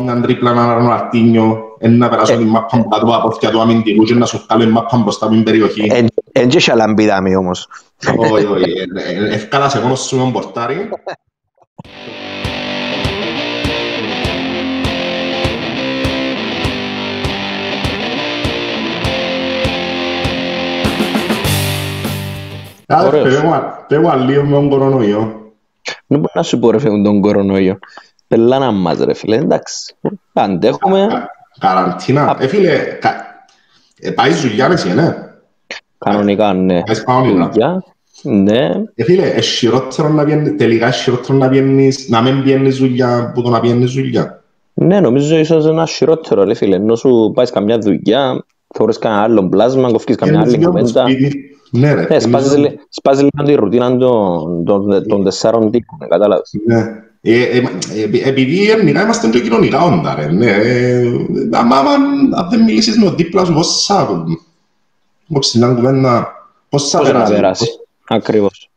Μια τρίπλα να ράνω αρτίνιο, να περάσω την μάπα μου κάτω από αυτιά του αμυντικού και να σου βγάλω την μάπα μπροστά από την περιοχή. Εν και σαλαμπίδαμε όμως. Όχι, όχι. Ευκάλασε μόνος σου με πορτάρι. Πέγω λίγο με τον κορονοϊό. Δεν μπορεί να σου πω ρε φίλε τον κορονοϊό. Πελάνα μας ρε φίλε, εντάξει. Αντέχουμε. Καραντίνα. Ε φίλε, πάει δουλειά εσύ, ναι. Κανονικά, ναι. Πάεις κανονικά. Ναι. Ε φίλε, εσχυρότερο να πιένεις, τελικά εσχυρότερο να πιένεις, να μην πιένεις δουλειά που το να πιένεις δουλειά. Ναι, νομίζω ίσως ένα χειρότερο, ρε φίλε. Ενώ σου πάεις καμιά δουλειά, θεωρείς κανένα άλλο πλάσμα, κοφκείς καμιά άλλη κουβέντα. Ναι, ρε. Ναι, σπάζει λίγο τη ρουτίνα των τεσσάρων τύπων, κατάλαβες. Ναι. Ε, ε, ε, επειδή γενικά είμαστε και κοινωνικά όντα, ρε. Ναι. Αν δεν μιλήσεις με τον δίπλας σου, πώς θα... Πώς θα κουβέντα... Πώς θα περάσει. Ακριβώς.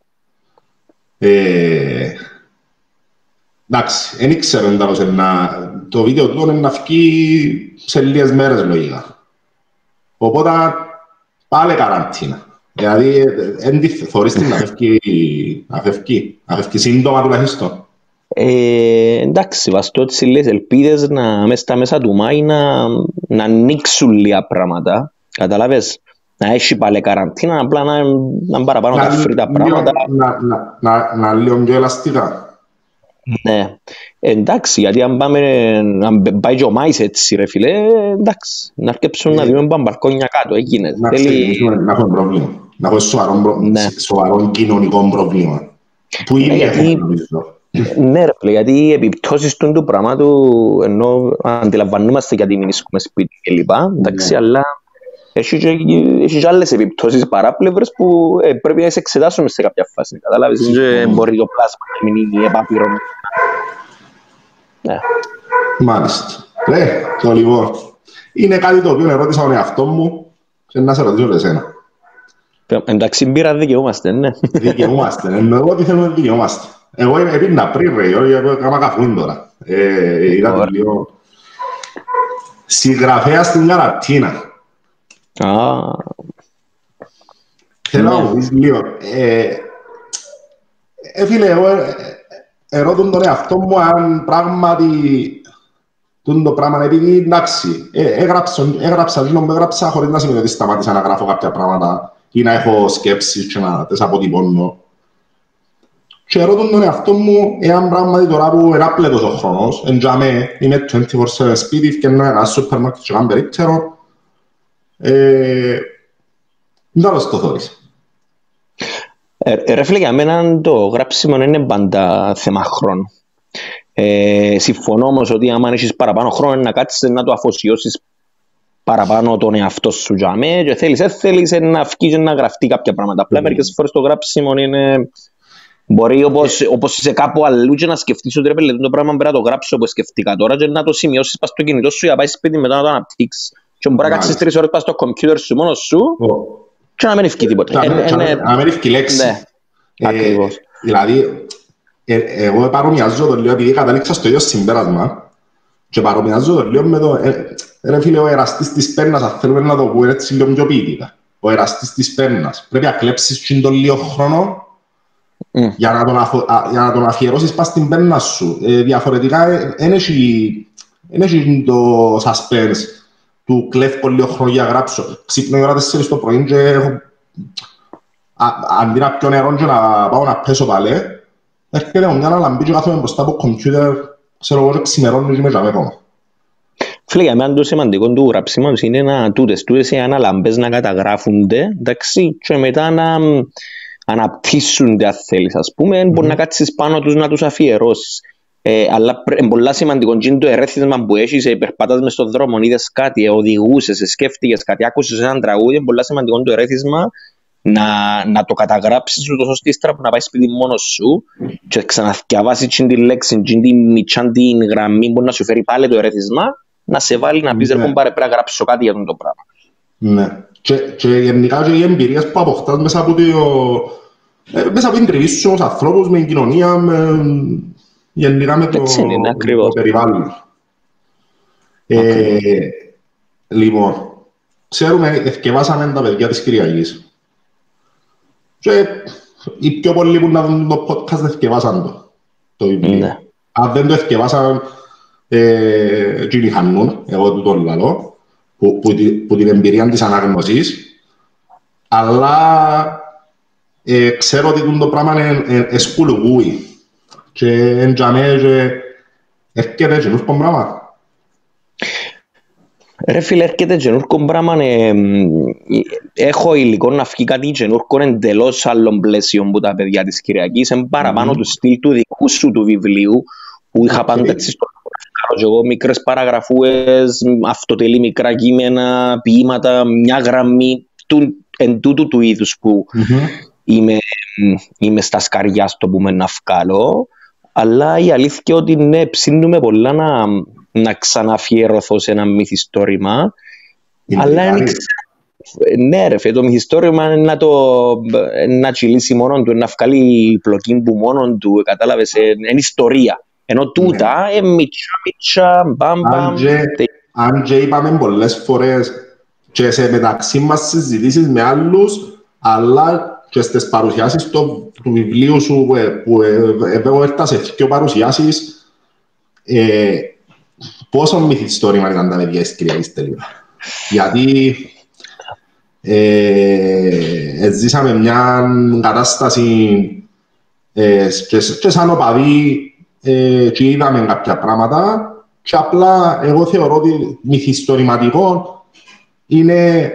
Εντάξει, δεν ήξερα εντάλλως το βίντεο του είναι να βγει σε λίγες μέρες λογικά. Οπότε πάλι καραντίνα. Δηλαδή, δεν τη θεωρείς την να φεύγει, να φεύγει, να φεύγει σύντομα τουλάχιστον. Ε, εντάξει, βαστώ έτσι λες ελπίδες να μέσα στα μέσα του Μάη να, να ανοίξουν λίγα πράγματα. Καταλάβες, να έχει πάλι καραντίνα, απλά να, να παραπάνω τα φρύτα πράγματα. Να, να, να, να λίγο πιο ελαστικά. Ναι, εντάξει, γιατί αν πάμε, αν πάει και ο Μάης έτσι ρε φίλε, εντάξει, να αρκέψουν να δούμε πάνω μπαλκόνια κάτω, έγινε. Να ξεκινήσουμε να έχουμε πρόβλημα, να έχουμε σοβαρό, ναι. σοβαρό κοινωνικό πρόβλημα. Που είναι γιατί, ναι ρε φίλε, γιατί οι επιπτώσεις του πράγματου, ενώ αντιλαμβανόμαστε γιατί μην είσαι σπίτι κλπ, εντάξει, ναι. αλλά έχει και, έχεις και άλλες επιπτώσεις παράπλευρες που ε, πρέπει να σε εξετάσουμε σε κάποια φάση. Καταλάβεις, δεν μπορεί το πλάσμα να μείνει επάπειρο. Ναι. Μάλιστα. Ναι, το λοιπόν. Είναι κάτι το οποίο ερώτησα τον εαυτό μου και να σε ρωτήσω εσένα. Εντάξει, μπήρα δικαιούμαστε, ναι. Δικαιούμαστε, ναι. Εγώ τι θέλω να δικαιούμαστε. Εγώ έπινα πριν, ρε, εγώ έκανα καφούν τώρα. Ε, είδα το λίγο. Συγγραφέα στην Καρατίνα. Θέλω να μου πεις λίγο. Ε, ε, φίλε, εγώ ερώτουν τον εαυτό μου αν πράγματι το πράγμα, επειδή εντάξει, έγραψα, έγραψα, λίγο, έγραψα χωρίς να σημαίνει ότι σταμάτησα να γράφω κάποια πράγματα ή να έχω σκέψεις και να τις αποτυπώνω. Και ερώτουν τον εαυτό μου εάν πράγματι τώρα που είναι άπλετος ο χρόνος, εν τζάμε, είμαι 24-7 σπίτι, και ένα σούπερ μάρκετ και κάνω περίπτερο, ε, να το θωρείς. Ε, ρε φίλε, για μένα το γράψιμο είναι πάντα θέμα χρόνου. Ε, συμφωνώ όμως ότι άμα έχεις παραπάνω χρόνο να κάτσεις να το αφοσιώσεις παραπάνω τον εαυτό σου για μέ και θέλεις, ε, θέλεις να βγεις και να γραφτεί κάποια πράγματα. Απλά mm. μερικές φορές το γράψιμο είναι... Μπορεί όπως, ε. όπως είσαι κάπου αλλού και να σκεφτείς ότι ρε παιδί το πράγμα πρέπει να το γράψω όπως σκεφτήκα τώρα και να το σημειώσεις πας στο κινητό σου για πάει σπίτι μετά να το αναπτύξεις. Και μπορεί να κάτσεις τρεις ώρες πας στο κομπιούτερ σου μόνος σου και να μην ευκεί τίποτα. Να μην ευκεί λέξη. Ναι, ε, ακριβώς. Δηλαδή, ε, εγώ παρομοιάζω το λίγο, επειδή κατάληξα στο ίδιο συμπέρασμα και παρομοιάζω το λίγο με το... Ε, ρε φίλε, ο εραστής της πέρνας, αν θέλουμε να το πούμε έτσι λίγο πιο ποιητικά. Ο εραστής της πέρνας. Πρέπει να κλέψεις τον λίγο χρόνο για να τον, αφο, για να τον αφιερώσεις πας στην πέρνα σου. Ε, διαφορετικά, δεν έχει το suspense του κλέφω λίγο χρόνο για να γράψω. Ξύπνω η ώρα 4 το πρωί και έχω... Αντί να πιω νερό και να πάω να πέσω πάλι, έρχεται μου μια λαμπή και κάθομαι μπροστά από κομπιούτερ, ξέρω εγώ και ξημερώνω και με τζαμέ ακόμα. Φίλε, για μένα το σημαντικό του γραψίματος είναι να τούτες, τούτες οι αναλαμπές να καταγράφονται, εντάξει, και μετά να αναπτύσσονται, αν θέλεις, ας πούμε, mm. μπορεί να κάτσεις πάνω τους να τους αφιερώσεις. Ε, αλλά είναι πολύ σημαντικό και το ερέθισμα που έχεις, ε, περπατάς μες στον δρόμο, είδες κάτι, ε, οδηγούσες, ε, σκέφτηκες κάτι, άκουσες έναν τραγούδι, είναι πολύ σημαντικό το ερέθισμα να, να το καταγράψεις ούτως ώστε ύστερα που να πάει σπίτι μόνος σου και ξαναθιαβάσεις την λέξη, την μητσάν την γραμμή που να σου φέρει πάλι το ερέθισμα, να σε βάλει να πεις, ναι. πρέπει να γράψω κάτι για το πράγμα. Ναι. Και, και γενικά και οι εμπειρίες που αποκτάς μέσα από, το, ε, μέσα από την τριβή σου ως ανθρώπους, με την κοινωνία, με, γενικά με το, είναι, το περιβάλλον. Ε, λοιπόν, ξέρουμε, εθκευάσαμε τα παιδιά της Κυριακής. Και οι πιο πολλοί που να δουν το podcast εθκευάσαν το, το βιβλίο. Ναι. Αν δεν το εθκευάσαν, ε, και χανούν, εγώ του τον λαλό, που, που, που, την εμπειρία της ανάγνωσης, αλλά ε, ξέρω ότι το πράγμα είναι εσκουλουγούι και εντιαμέ και έρχεται και νουρκο πράγμα. Ρε φίλε, έρχεται καινούργιο πράγμα. Ε, έχω υλικό να φύγει κάτι καινούργιο εντελώς άλλων πλαίσιων που τα παιδιά της Κυριακής. Είναι παραπάνω mm. του στυλ του δικού σου του βιβλίου που είχα okay. πάντα έτσι στο κάνω και εγώ μικρές παραγραφούες, αυτοτελή μικρά κείμενα, ποίηματα, μια γραμμή του, εν τούτου του είδους που mm-hmm. είμαι, είμαι στα σκαριά στο που με να βγάλω. Αλλά η αλήθεια είναι ότι ναι, ψήνουμε πολλά να, να ξαναφιερωθώ σε ένα μυθιστόρημα. Αλλά είναι ναι ρε φίλε, το μυθιστόρημα είναι να το να τσιλήσει μόνο του, να βγάλει πλοκή που μόνο του, κατάλαβες, είναι ιστορία. Ενώ τούτα είναι μίτσα, μίτσα, μπαμ, μπαμ. Αν και είπαμε πολλές φορές και σε μεταξύ μας συζητήσεις με άλλους, αλλά και στις παρουσιάσεις του, του βιβλίου σου που εγώ έρθα σε δύο παρουσιάσεις, ε, πόσο μυθιστόρημα ήταν τα παιδιά της Κυριακής τελείως. Γιατί ε, ζήσαμε μια κατάσταση ε, και, και σαν οπαδοί ε, και είδαμε κάποια πράγματα και απλά εγώ θεωρώ ότι μυθιστορηματικό είναι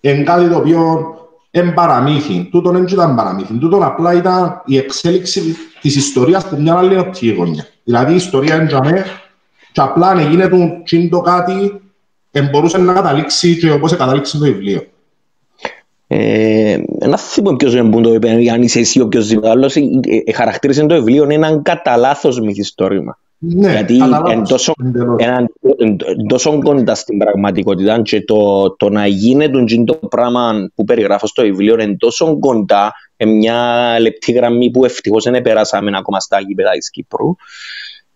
εν κάτι το οποίο εν παραμύθι. Τούτον δεν ήταν παραμύθι. Τούτον απλά ήταν η εξέλιξη της ιστορίας που μια άλλη οπτική γωνιά. Δηλαδή η ιστορία είναι και απλά αν έγινε το κάτι μπορούσε να καταλήξει και όπως καταλήξει το βιβλίο. Ε, ένα θυμό ποιος είναι που το είπε, αν είσαι εσύ ο ποιος άλλος, ε, ε, χαρακτήρισε το βιβλίο έναν κατά λάθος μυθιστόρημα. Ναι, Γιατί είναι τόσο, τόσο κοντά στην πραγματικότητα και το, το να γίνεται το πράγμα που περιγράφω στο βιβλίο είναι τόσο κοντά με μια λεπτή γραμμή που ευτυχώς δεν περάσαμε ακόμα στα γήπεδα της Κύπρου.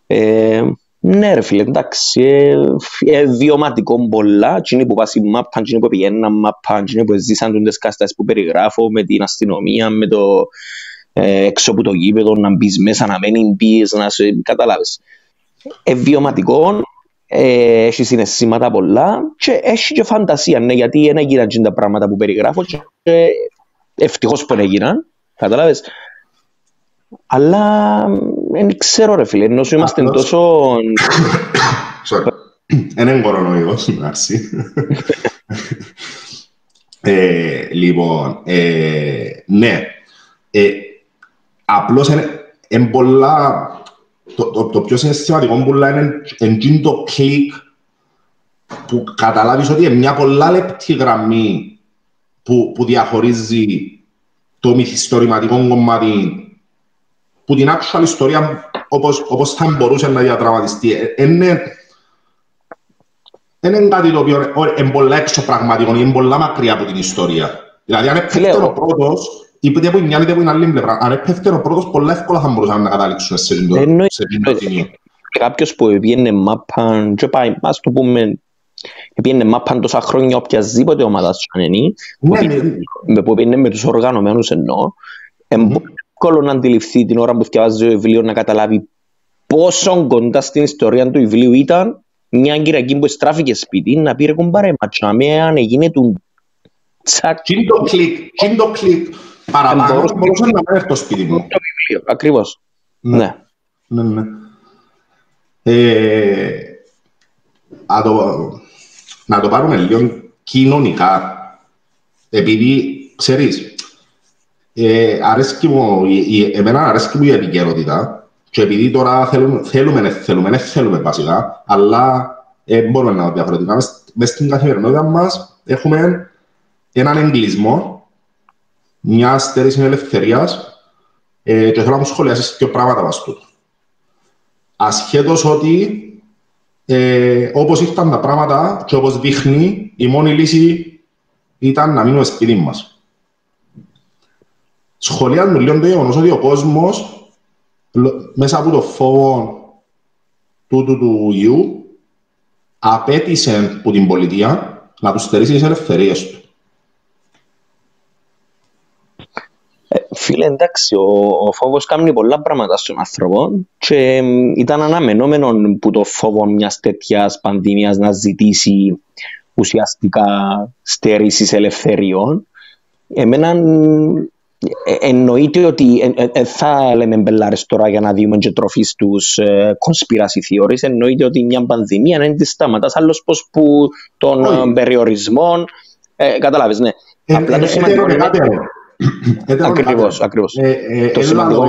Ε, ναι ρε φίλε, εντάξει, ε, ε, βιωματικό πολλά, εκείνοι που πάσει μάπα, εκείνοι που πηγαίνουν μάπα, εκείνοι που ζήσαν τις κάστες που περιγράφω με την αστυνομία, με το ε, έξω από το γήπεδο, να μπεις μέσα, να μένει μπεις, να σε καταλάβεις. Ε, βιωματικό, ε, έχει συναισθήματα πολλά και έχει και φαντασία, ναι, γιατί δεν έγιναν τα πράγματα που περιγράφω και ευτυχώς που έγιναν, καταλάβεις. Αλλά δεν ξέρω ρε φίλε, ενώ είμαστε τόσο... Είναι κορονοϊός, εντάξει. ε, λοιπόν, ε, ναι, ε, απλώς είναι πολλά, το, το, το πιο συναισθηματικό πολλά είναι εντύν το κλικ που καταλάβεις ότι είναι μια πολλά λεπτή γραμμή που, που διαχωρίζει το μυθιστορηματικό κομμάτι που την actual ιστορία όπως, όπως θα μπορούσε να διατραματιστεί. Ε, είναι, είναι κάτι το οποίο είναι πολλά έξω πραγματικό, είναι πολλά μακριά από την ιστορία. Δηλαδή αν έπεφτε ο πρώτος, είπε από μια είτε από την άλλη πλευρά, αν έπεφτε ο πρώτος, πολλά εύκολα θα μπορούσαν να καταλήξουν σε την τιμή. Κάποιος που πήγαινε μάπαν, και πάει, ας το πούμε, πήγαινε μάπαν τόσα χρόνια οποιασδήποτε ομάδα σου αν είναι, που πήγαινε με τους οργανωμένους εννοώ, εύκολο να αντιληφθεί την ώρα που διαβάζει το βιβλίο να καταλάβει πόσο κοντά στην ιστορία του βιβλίου ήταν μια Κυριακή που στράφηκε σπίτι να πήρε κομπάρε ματσάμε αν έγινε του τσακ. Τι το κλικ, τι το κλικ. Παραπάνω μπορούσε να πάρει το σπίτι μου. Το βιβλίο, ακριβώς. Ναι. Ναι, ναι. ναι. Ε, το, να το πάρουμε λίγο κοινωνικά. Επειδή, ξέρεις, ε, αρέσκει μου, η, εμένα αρέσκει μου η επικαιρότητα και επειδή τώρα θέλουμε, θέλουμε, θέλουμε, θέλουμε βασικά, αλλά ε, μπορούμε να διαφορετικά. Μες στην καθημερινότητα μας έχουμε έναν εγκλισμό, μια στέρηση ελευθερίας ε, και θέλω να μου σχολιάσεις δύο πράγματα βάσει τούτο. Ασχέτως ότι ε, όπως ήρθαν τα πράγματα και όπως δείχνει, η μόνη λύση ήταν να μείνουμε σπίτι μας σχολιάζουμε λίγο το γεγονός ότι ο κόσμος μέσα από το φόβο του, του, του ιού απέτησε από την πολιτεία να τους στερήσει τις ελευθερίες του. Ε, φίλε, εντάξει, ο, ο φόβος κάνει πολλά πράγματα στον άνθρωπο και ήταν αναμενόμενο που το φόβο μιας τέτοιας πανδημίας να ζητήσει ουσιαστικά στέρηση ελευθεριών. Εμένα ε, εννοείται ότι ε, ε, θα λέμε μπελάρες τώρα για να δούμε και τροφή στους conspiracy theories εννοείται ότι μια πανδημία δεν τη σταματάς άλλος πως που των περιορισμών ε, καταλάβεις ναι απλά το σημαντικό είναι ακριβώς, ακριβώς το σημαντικό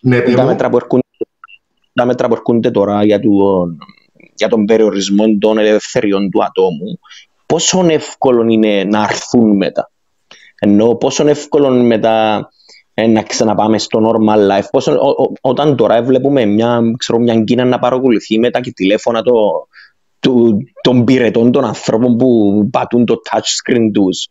είναι τα μέτρα που έρχονται τα μέτρα που έρχονται τώρα για τον, για τον περιορισμό των ελευθεριών του ατόμου πόσο εύκολο είναι να έρθουν μετά ενώ πόσο εύκολο μετά ε, να ξαναπάμε στο normal life. Πόσο, ο, ο, όταν τώρα βλέπουμε μια, ξέρω, μια Κίνα να παρακολουθεί μετά και τηλέφωνα το, του, των πυρετών των ανθρώπων που πατούν το touchscreen τους.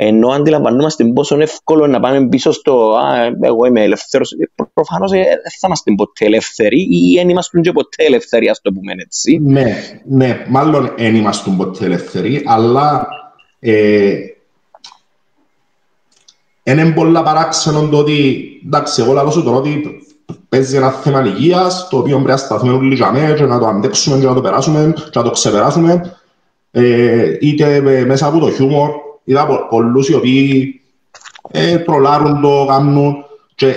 Ενώ αντιλαμβανόμαστε πόσο εύκολο να πάμε πίσω στο «Α, εγώ είμαι ελεύθερος». Προφανώς δεν θα είμαστε ποτέ ελεύθεροι ή δεν είμαστε και ποτέ ελεύθεροι, ας το πούμε έτσι. Ναι, ναι, μάλλον δεν είμαστε ποτέ ελεύθεροι, αλλά ε, είναι πολλά παράξενο το ότι, εντάξει, εγώ λαλώ σου τώρα ότι παίζει ένα θέμα υγείας, το οποίο πρέπει να σταθούμε όλοι για μένα και να το αντέξουμε και να το περάσουμε και να το ξεπεράσουμε, ε, είτε μέσα από το χιούμορ, είδα πολλούς οι οποίοι ε, τρολάρουν το, κάνουν και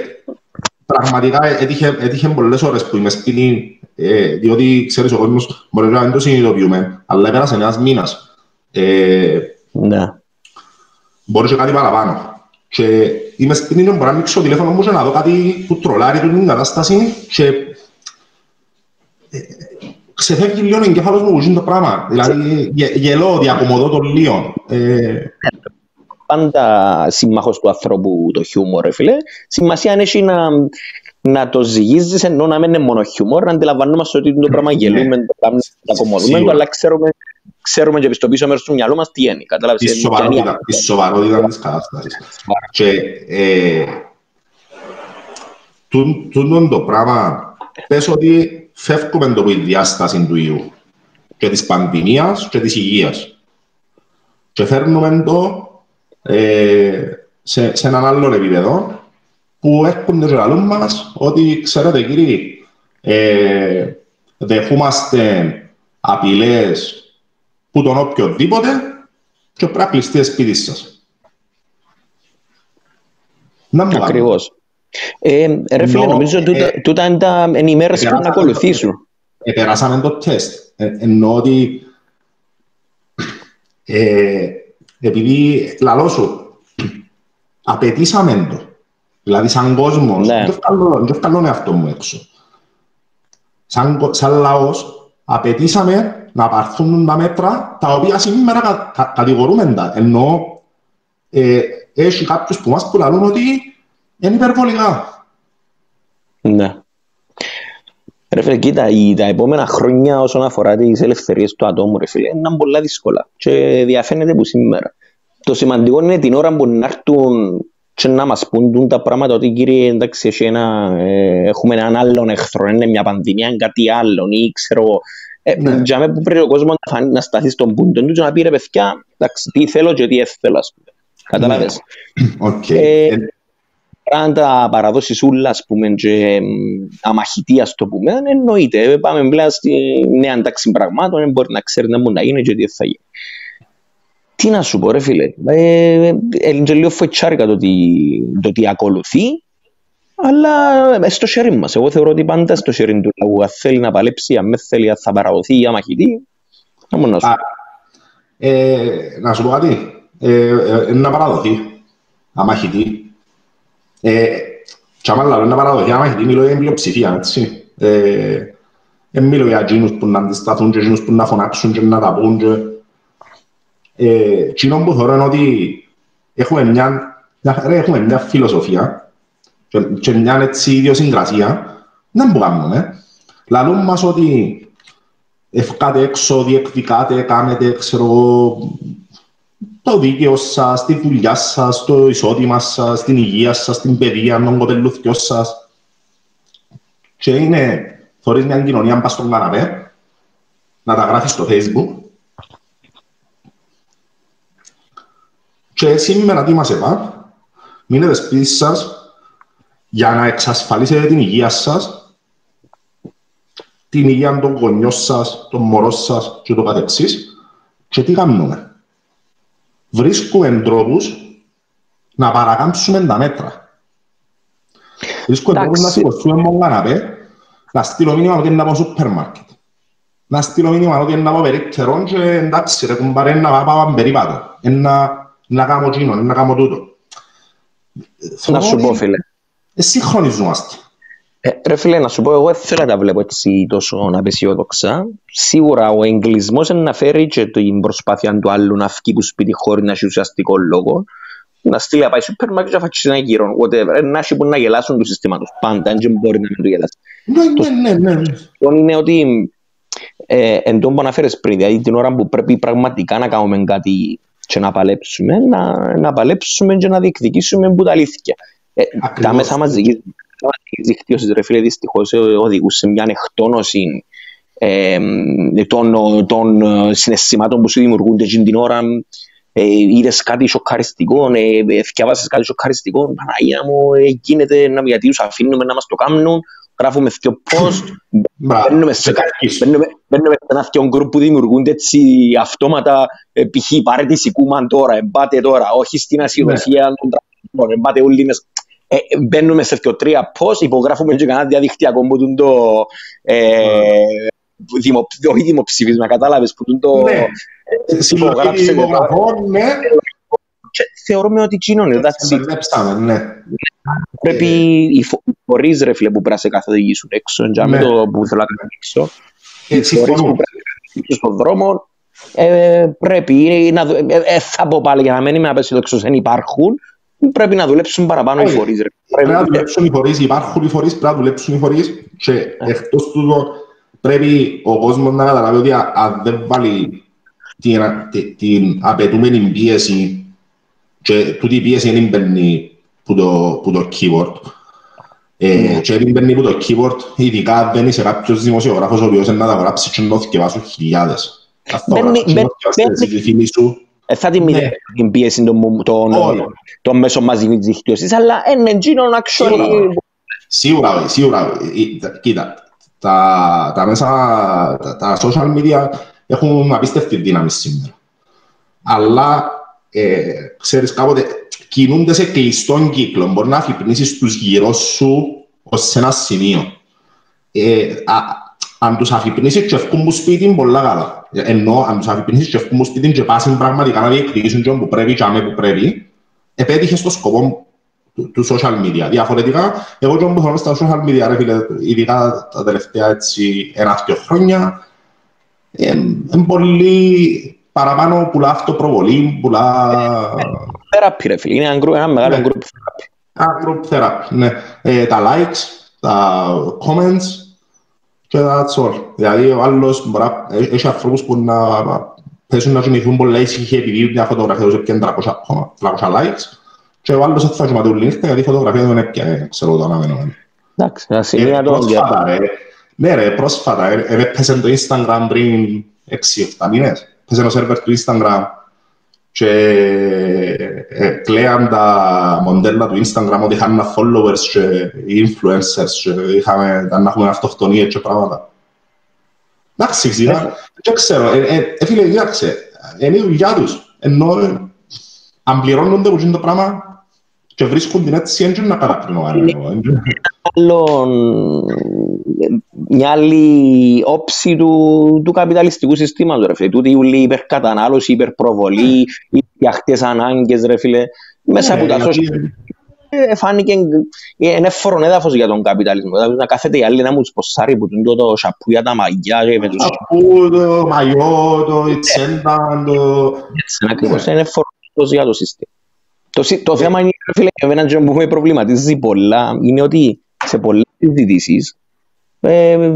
πραγματικά έτυχε, έτυχε πολλές ώρες που είμαι σπίτι, ε, διότι ξέρεις ο κόσμος μπορεί να μην το συνειδητοποιούμε, αλλά πέρασε ένας μήνας. Ε, ναι. Μπορεί και κάτι παραπάνω. Και είμαι σπίτι μου, μπορώ να ανοίξω το τηλέφωνο μου και να δω κάτι που τρολάρει την κατάσταση και ε, ξεφεύγει λίγο ο εγκέφαλος μου που γίνει το πράγμα. Δηλαδή γελώ, διακομωδώ το λίγο. Ε, πάντα σύμμαχος του ανθρώπου το χιούμορ, ρε φίλε. Σημασία έχει να, να το ζυγίζεις ενώ να μην είναι μόνο χιούμορ, να αντιλαμβανόμαστε ότι το πράγμα ναι. γελούμε, το πράγμα ακομωδούμε, αλλά ξέρουμε ξέρουμε και στο πίσω μέρος του μυαλού μας τι είναι. Κατάλαβες, η σοβαρότητα, η σοβαρότητα της κατάστασης. Και ε, τούτο το πράγμα, πες ότι φεύγουμε το η διάσταση του ιού και της πανδημίας και της υγείας. Και φέρνουμε το ε, σε, σε έναν άλλο επίπεδο που έρχονται και λαλούν μας ότι, ξέρετε κύριοι, ε, δεχούμαστε απειλές που τον οποιοδήποτε και πρέπει να κλειστεί σπίτι σας. Ακριβώς. Ε, ρε φίλε, νομίζω ότι ε, τούτα είναι τα ενημέρωση που να ακολουθήσουν. Επεράσαμε το τεστ. Ε, εννοώ ότι ε, επειδή λαλό σου, απαιτήσαμε το. Δηλαδή σαν κόσμος, ναι. δεν βγάλω αυτό μου έξω. Σαν, σαν λαός, απαιτήσαμε να πάρθουν τα μέτρα τα οποία σήμερα κα, κα, κατηγορούμε τα. Ενώ ε, έχει κάποιους που μας που λαλούν ότι είναι υπερβολικά. Ναι. Ρε φίλε, κοίτα, τα επόμενα χρόνια όσον αφορά τις ελευθερίες του ατόμου, ρε φίλε, είναι πολλά δύσκολα και διαφαίνεται που σήμερα. Το σημαντικό είναι την ώρα που να έρθουν και να μας πούν τα πράγματα ότι κύριε εντάξει ένα, ε, έχουμε έναν άλλον εχθρό, είναι μια πανδημία, κάτι άλλο ή ξέρω ε, ναι. Για μένα που πρέπει ο κόσμος να, να σταθεί στον πούντο του και να πει ρε παιδιά, εντάξει, τι θέλω και τι έθελα, ας πούμε. Κατάλαβες. Okay. Ε, ε, αν τα παραδόσεις ούλα, ας πούμε, και αμαχητή, ας το πούμε, εννοείται. Πάμε πλέον στη νέα τάξη πραγμάτων, μπορεί να ξέρει να μπορεί να γίνει και τι θα γίνει. Τι να σου πω ρε φίλε, ε, είναι λίγο φοητσάρικα το, το τι ακολουθεί αλλά στο χέρι μας. Εγώ θεωρώ ότι πάντα στο χέρι του λαού, αν θέλει να παλέψει, αν θέλει θα παραδοθεί ή αμαχητή, να μόνο να σου. Ε, να σου πω κάτι, ε, ε, να παραδοθεί, αμαχητή. Ε, και άμα λέω να παραδοθεί αμαχητή, μιλώ για πλειοψηφία, έτσι. Ε, δεν μιλώ για εκείνους που να αντισταθούν και εκείνους που να φωνάξουν και να τα πούν. Και... Ε, εκείνο που θεωρώ είναι ότι έχουμε μια, έχουμε μια φιλοσοφία και μια έτσι ιδιοσυγκρασία, δεν μπορούμε. Λαλούν μας ότι ευκάτε έξω, διεκδικάτε, κάνετε, ξέρω, το δίκαιο σας, τη δουλειά σας, το εισόδημα σας, την υγεία σας, την παιδεία, τον κοπελούθιο σας. Και είναι, θωρείς μια κοινωνία μπας στον καναπέ να τα γράφεις στο facebook και σήμερα τι μας είπα, μείνετε σπίτι σας για να εξασφαλίσετε την υγεία σας, την υγεία των γονιών σας, των μωρών σας και το καθεξής και τι κάνουμε; Βρίσκουμε τρόπους να παρακάμψουμε τα μέτρα. Βρίσκουμε τρόπους να σηκωθούμε μόνο καναπέ, να στείλω μήνυμα ότι είναι να πάω σούπερ μάρκετ. Να στείλω μήνυμα ότι είναι να πάω περίπτερον και εντάξει ρε κουμπάρε να πάω περίπατο. Να κάνω εκείνο, να κάνω τούτο. Να σου πω φίλε. Συγχρονιζόμαστε. Ε, ρε φίλε, να σου πω, εγώ δεν θέλω να τα βλέπω έτσι τόσο απεσιόδοξα. Σίγουρα ο εγκλισμός είναι να φέρει και την προσπάθεια του άλλου να φύγει που σπίτι χωρίς να έχει ουσιαστικό λόγο. Να στείλει να πάει σούπερ μάρκετ και να φάξει ένα γύρο. Whatever. Να έχει που να γελάσουν του συστήματος. Πάντα, δεν μπορεί να μην το γελάσει. Ναι, ναι, ναι. ναι. Το είναι ότι ε, εν τω που αναφέρες πριν, δηλαδή την ώρα που πρέπει πραγματικά να κάνουμε κάτι και να παλέψουμε, να, να παλέψουμε και να διεκδικήσουμε που τα αλήθεια. Ε, τα μέσα μαζικής δικτύωσης, ρε φίλε, δυστυχώς ε, οδηγούν σε μια εκτόνωση ε, των, των συναισθημάτων που σου δημιουργούνται την ώρα. Ε, είδες κάτι σοκαριστικό, ε, θυκιάβασες κάτι σοκαριστικό, Παναγία μου, ε, γίνεται να γιατί τους αφήνουμε να μας το κάνουν, γράφουμε δύο post, μπαίνουμε σε ένα δύο γκρουπ που δημιουργούνται έτσι αυτόματα, π.χ. πάρε τη σικούμαν τώρα, εμπάτε τώρα, όχι στην ασυδοσία των τραγικών, εμπάτε όλοι μέσα. Ε, μπαίνουμε σε δύο τρία post, υπογράφουμε και κανένα διαδικτυακό που το δημο, όχι δημοψήφισμα, κατάλαβες που το υπογράψε ναι. θεωρούμε ότι κοινωνεί. ναι. Πρέπει οι φορείς ρε φίλε που πρέπει να σε καθοδηγήσουν έξω, για με το που θέλω να κάνω έξω. Οι φορείς που πρέπει να στον δρόμο πρέπει να ε, θα πω πάλι για να μένει με απεσιοδοξός, δεν υπάρχουν, πρέπει να δουλέψουν παραπάνω οι φορείς. Πρέπει να δουλέψουν οι φορείς, υπάρχουν οι φορείς, πρέπει να δουλέψουν οι φορείς και εκτός τούτο πρέπει ο κόσμος να καταλάβει ότι αν δεν βάλει την, την απαιτούμενη πίεση και τούτη η πίεση δεν μπαίνει που το, που το keyboard. Ε, και δεν μπαίνει που το keyboard, ειδικά δεν είσαι κάποιος δημοσιογράφος ο οποίος να τα γράψει και να θυκευάσουν χιλιάδες. Αυτό γράψει, στη φίλη σου. Ε, θα την μείνει την πίεση των μέσων μαζικής δικτύωσης, αλλά είναι εκείνο να ξέρει... Σίγουρα, σίγουρα. Κοίτα, τα, τα μέσα, τα, τα social media έχουν απίστευτη δύναμη σήμερα. Αλλά, ε, ξέρεις, κάποτε κινούνται σε κλειστόν κύκλο. Μπορεί να αφυπνίσεις τους γύρω σου ως σε ένα σημείο. Ε, α, αν τους αφυπνίσεις και ευκούν που σπίτι, πολλά καλά. Ενώ αν τους αφυπνίσεις και ευκούν που σπίτι και πάσουν πραγματικά να διεκδικήσουν και που πρέπει και άμε που πρέπει, επέτυχες το σκοπό του, του social media. Διαφορετικά, εγώ και που θέλω στα social media, ρε φίλε, ειδικά τα τελευταία έτσι ένα-δυο χρόνια, είναι πολύ παραπάνω πουλά αυτοπροβολή, πουλά... Θεράπη ρε φίλε, είναι ένα μεγάλο group therapy. Ένα group therapy, ναι. Ε, τα likes, τα comments και that's all. Δηλαδή ο άλλος μπορεί έχει ανθρώπους που να πέσουν να κοιμηθούν πολλά ήσυχοι επειδή μια φωτογραφία τους έπιανε 300 likes και ο άλλος θα κοιμάται όλη νύχτα γιατί η φωτογραφία δεν έπιανε, ξέρω το αναμένο. Εντάξει, ας είναι για τον Ναι ρε, πρόσφατα, έπαιζε το Instagram πριν 6-7 μήνες. Έπαιζε το σερβερ του Instagram και κλαίαν τα μοντέλα του Instagram ότι είχαν followers και influencers και είχαμε να έχουμε αυτοκτονίες και πράγματα. Εντάξει, ξήρα, δεν ξέρω, φίλε, κοιτάξε, είναι η δουλειά τους, ενώ αν πληρώνονται που είναι το πράγμα και βρίσκουν την έτσι έντια να κατακρίνω άλλο, μια άλλη όψη του, του καπιταλιστικού συστήματος, ρε φίλε. Τούτη η υπερκατανάλωση, υπερπροβολή, οι φτιαχτές ανάγκες, ρε φίλε. Μέσα από τα social ε, φάνηκε ένα εύφορο έδαφος για τον καπιταλισμό. Δηλαδή να κάθεται η άλλη να μου σποσάρει που τον το σαπού για τα μαγιά και με τους... Σαπού, το μαγιό, το τσέντα, το... Έτσι, ακριβώς, είναι εύφορο για το σύστημα. Το, το θέμα είναι, φίλε, εμένα που με προβληματίζει πολλά, είναι ότι σε πολλές συζητήσεις ε,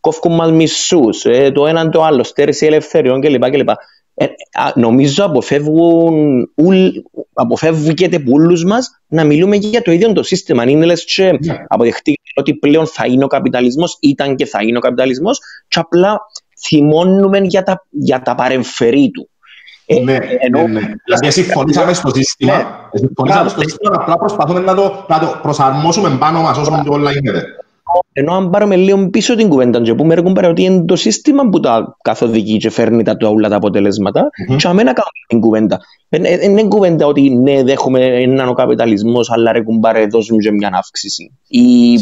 κόφκουν μας μισούς, ε, το έναν το άλλο, στέρηση ελευθεριών κλπ. κλπ. ε, νομίζω αποφεύγουν, αποφεύγεται από όλους μας να μιλούμε για το ίδιο το σύστημα. Είναι λες και yeah. Ναι. αποδεχτεί ότι πλέον θα είναι ο καπιταλισμός, ήταν και θα είναι ο καπιταλισμός και απλά θυμώνουμε για τα, για τα παρεμφερή του. Ε, ναι, ενώ... ναι, ναι. Δηλαδή συμφωνήσαμε στο σύστημα, ναι. συμφωνήσαμε στο σύστημα, απλά προσπαθούμε να το, να το προσαρμόσουμε πάνω μας όσο όλα γίνεται. Ενώ αν πάρουμε λίγο πίσω την κουβέντα και πούμε ρε κουμπάρε ότι είναι το σύστημα που τα καθοδηγεί και φέρνει τα όλα τα αποτελέσματα mm-hmm. και αμένα κάνουμε την κουβέντα. Δεν είναι κουβέντα ότι ναι δέχομαι έναν ο καπιταλισμός αλλά ρε κουμπάρε δώσουμε και μια αύξηση. Ή...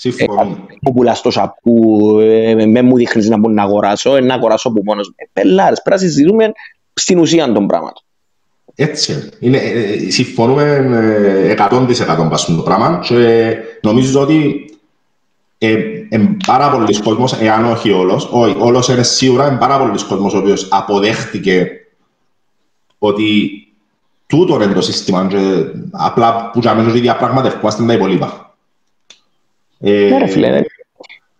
Συμφωνώ. Ε, που πουλάς το σαπού, ε, με μου δείχνεις να μπορώ να αγοράσω, να αγοράσω από μόνος. Ε, πελάρες, πρέπει να συζητούμε στην ουσία των πράγματων. Έτσι. Είναι, ε, συμφωνούμε 100% πας το πράγμα και νομίζω ότι ε, ε, πάρα πολλοίς κόσμος, εάν όχι όλος, όχι, όλος είναι σίγουρα είναι πάρα πολλοίς κόσμος ο οποίος αποδέχτηκε ότι τούτο είναι το σύστημα και απλά που για μένα ότι διαπραγματευκόμαστε τα υπολείπα. Ε, ναι ρε φίλε, ναι.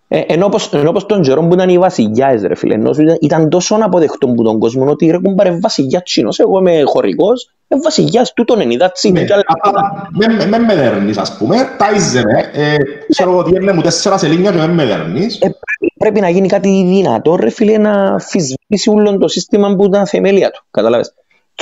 Ε, ενώ όπως, ενώ όπως τον καιρό που ήταν οι βασιλιάες ρε φίλε, ενώ ήταν, ήταν τόσο αποδεκτό που τον κόσμο ότι ρε κουμπάρε βασιλιά τσίνος, εγώ είμαι χωρικός, ε, βασιλιάς τούτον είναι, είδα τσίνο. Με με δέρνεις ας πούμε, τάιζε ε, ξέρω ότι έρνε μου τέσσερα σελίνια και με δέρνεις. Πρέπει να γίνει κάτι δυνατό ρε φίλε να φυσβήσει όλο το σύστημα που ήταν θεμέλια του, καταλάβες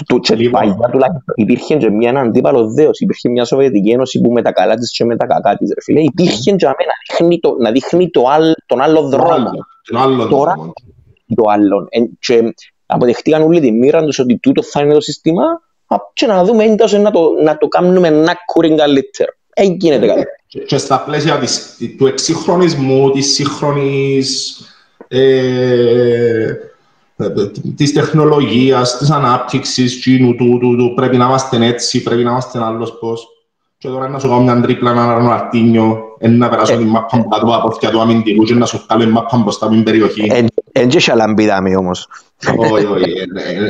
του Τσελιβάγια τουλάχιστον υπήρχε και μια αντίπαλο δέος, υπήρχε μια Σοβιετική Ένωση που με τα καλά της και με τα κακά της, ρε φίλε. Υπήρχε και αμένα να δείχνει, το, να δείχνει το άλλ, τον άλλο δρόμο. Τον άλλο Τώρα, δρόμο. το άλλο. Ε, και αποδεχτήκαν όλοι τη μοίρα τους ότι τούτο θα είναι το σύστημα και να δούμε έντος να το, να το κάνουμε να κουρήν καλύτερο. Δεν γίνεται κάτι. Και στα πλαίσια της, του εξυγχρονισμού, της σύγχρονης ε, της τεχνολογίας, της ανάπτυξης, του, του, του, του, πρέπει να είμαστε έτσι, πρέπει να είμαστε άλλος πώς. Και τώρα να σου κάνω μια τρίπλα, ένα αρτίνιο, να περάσω την μάπα από κάτω από αυτιά του αμυντικού και να σου κάνω την μάπα μπροστά από την περιοχή. Εν και σαλαμπίδαμε όμως. Όχι, όχι.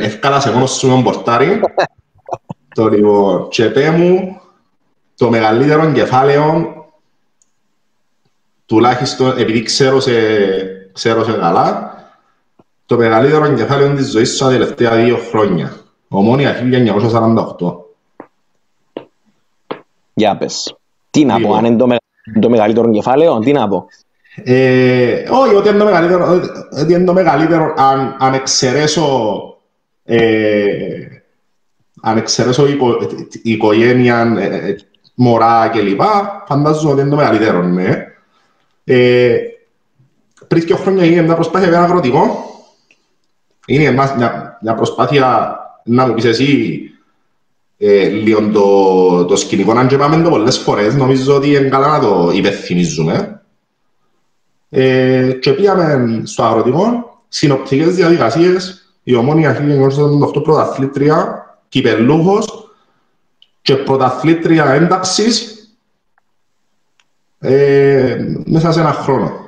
Ευκάλα σε μόνος σου τον πορτάρι. Το λοιπόν, και πέ μου, το μεγαλύτερο κεφάλαιο, τουλάχιστον επειδή ξέρω σε, ξέρω σε καλά, το μεγαλύτερο εγκεφάλαιο της ζωής σου τα τελευταία δύο χρόνια. Ομόνια 1948. Για πες. Τι να πω, αν είναι το, το μεγαλύτερο εγκεφάλαιο, τι να πω. Ε, όχι, ότι είναι το μεγαλύτερο, ότι είναι το μεγαλύτερο αν, αν εξαιρέσω ε, αν εξαιρέσω οικο, οικογένεια, ε, μωρά κλπ. Φαντάζομαι ότι είναι το μεγαλύτερο, ναι. Ε, πριν και χρόνια έγινε μια προσπάθεια για ένα αγροτικό είναι μια, μια προσπάθεια να μου πεις εσύ ε, λίγο το, το σκηνικό, αν και πάμε το πολλές φορές, νομίζω ότι είναι καλά να το υπευθυμίζουμε. Ε, και πήγαμε στο αγροτικό, συνοπτικές διαδικασίες, η ομόνια 1988 πρωταθλήτρια, κυπελούχος και πρωταθλήτρια ένταξης ε, μέσα σε ένα χρόνο.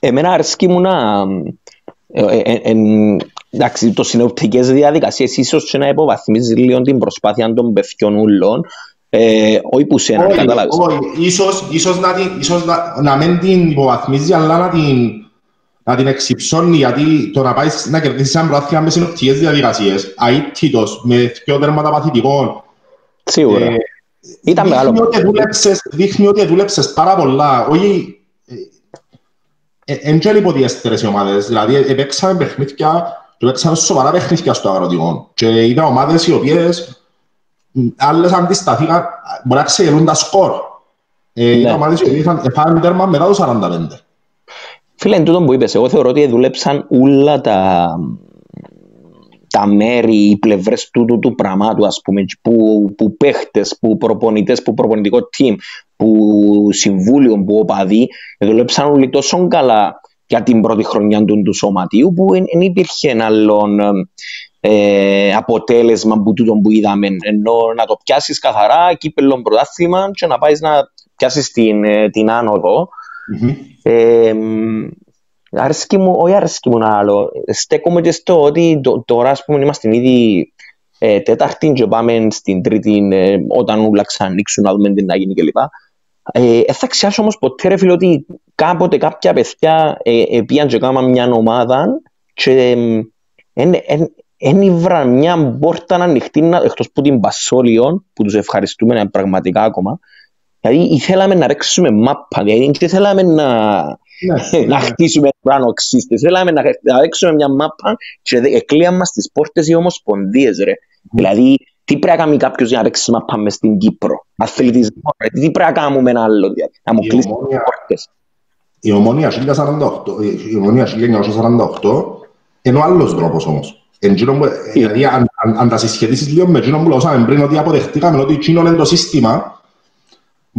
Εμένα αρέσκει μου να... Ε, ε, ε, εντάξει, το συνοπτικές διαδικασίες ίσως και να υποβαθμίζει λίγο την προσπάθεια των παιδιών ούλων, ε, όχι που σε να καταλάβεις. Όχι, ίσως, ίσως, να, ίσως να, να μην την υποβαθμίζει, αλλά να την, να την εξυψώνει, γιατί το να πάεις να κερδίσεις ένα προάθλημα μες συνοπτικές διαδικασίες, αίτητος, με δυο τέρματα παθητικών, Σίγουρα. Ε, Ήταν δείχνει μεγάλο. Ότι δούλεψες, δείχνει ότι δούλεψες πάρα πολλά. Όχι, εν και υποτιέστερες οι ομάδες, δηλαδή έπαιξαμε παιχνίδια και παίξαμε σοβαρά παιχνίδια στο αγροτικό και ήταν ομάδες οι οποίες άλλες αντισταθήκαν, μπορεί να ξεγελούν τα σκορ. Ε, ήταν ομάδες οι οποίες έφαγαν τέρμα μετά το 45. Φίλε, εν τούτο που είπες, εγώ θεωρώ ότι δούλεψαν όλα τα, τα μέρη, οι πλευρές του, του, του πραγμάτου, ας πούμε, που, που παίχτες, που προπονητές, που προπονητικό team, που συμβούλιο, που οπαδοί, δουλέψαν όλοι τόσο καλά για την πρώτη χρονιά του, του σωματείου, που δεν υπήρχε ένα άλλο ε, αποτέλεσμα που τούτο που είδαμε. Ενώ να το πιάσεις καθαρά, κύπελο πρωτάθλημα, και να πάεις να πιάσεις την, ε, την άνοδο. Mm-hmm. Ε, Αρέσκει μου, όχι αρέσκει μου ένα άλλο. Στέκομαι και στο ότι τώρα ας πούμε είμαστε ήδη ε, τέταρτη και πάμε στην τρίτη ε, όταν όλα ξανοίξουν να δούμε τι να γίνει κλπ. Ε, θα ξιάσω όμως ποτέ ρε φίλε ότι κάποτε κάποια παιδιά ε, ε, πήγαν και κάναν μια ομάδα και δεν ήβρα μια πόρτα ανοιχτή εκτός που την Πασόλιον που τους ευχαριστούμε πραγματικά ακόμα δηλαδή ήθελαμε να ρίξουμε μάπα δηλαδή δεν θέλαμε να, ναι, να χτίσουμε πάνω οξύστες θέλαμε να, να ρίξουμε μια μάπα και εκλείαν μας τις πόρτες οι ομοσπονδίες ρε. Δηλαδή τι πρέπει να κάνει κάποιος για να ρίξει μάπα μες στην Κύπρο; Αθλητισμό τι πρέπει να κάνουμε ένα άλλο δηλαδή, να μου κλείσει τις πόρτες; η ομόνια 1948 είναι ο άλλος τρόπος όμως. Δηλαδή, αν, αν, αν τα συσχετήσεις λίγο με εκείνο που λαούσαμε πριν, ότι αποδεχτήκαμε ότι εκείνο είναι το σύστημα,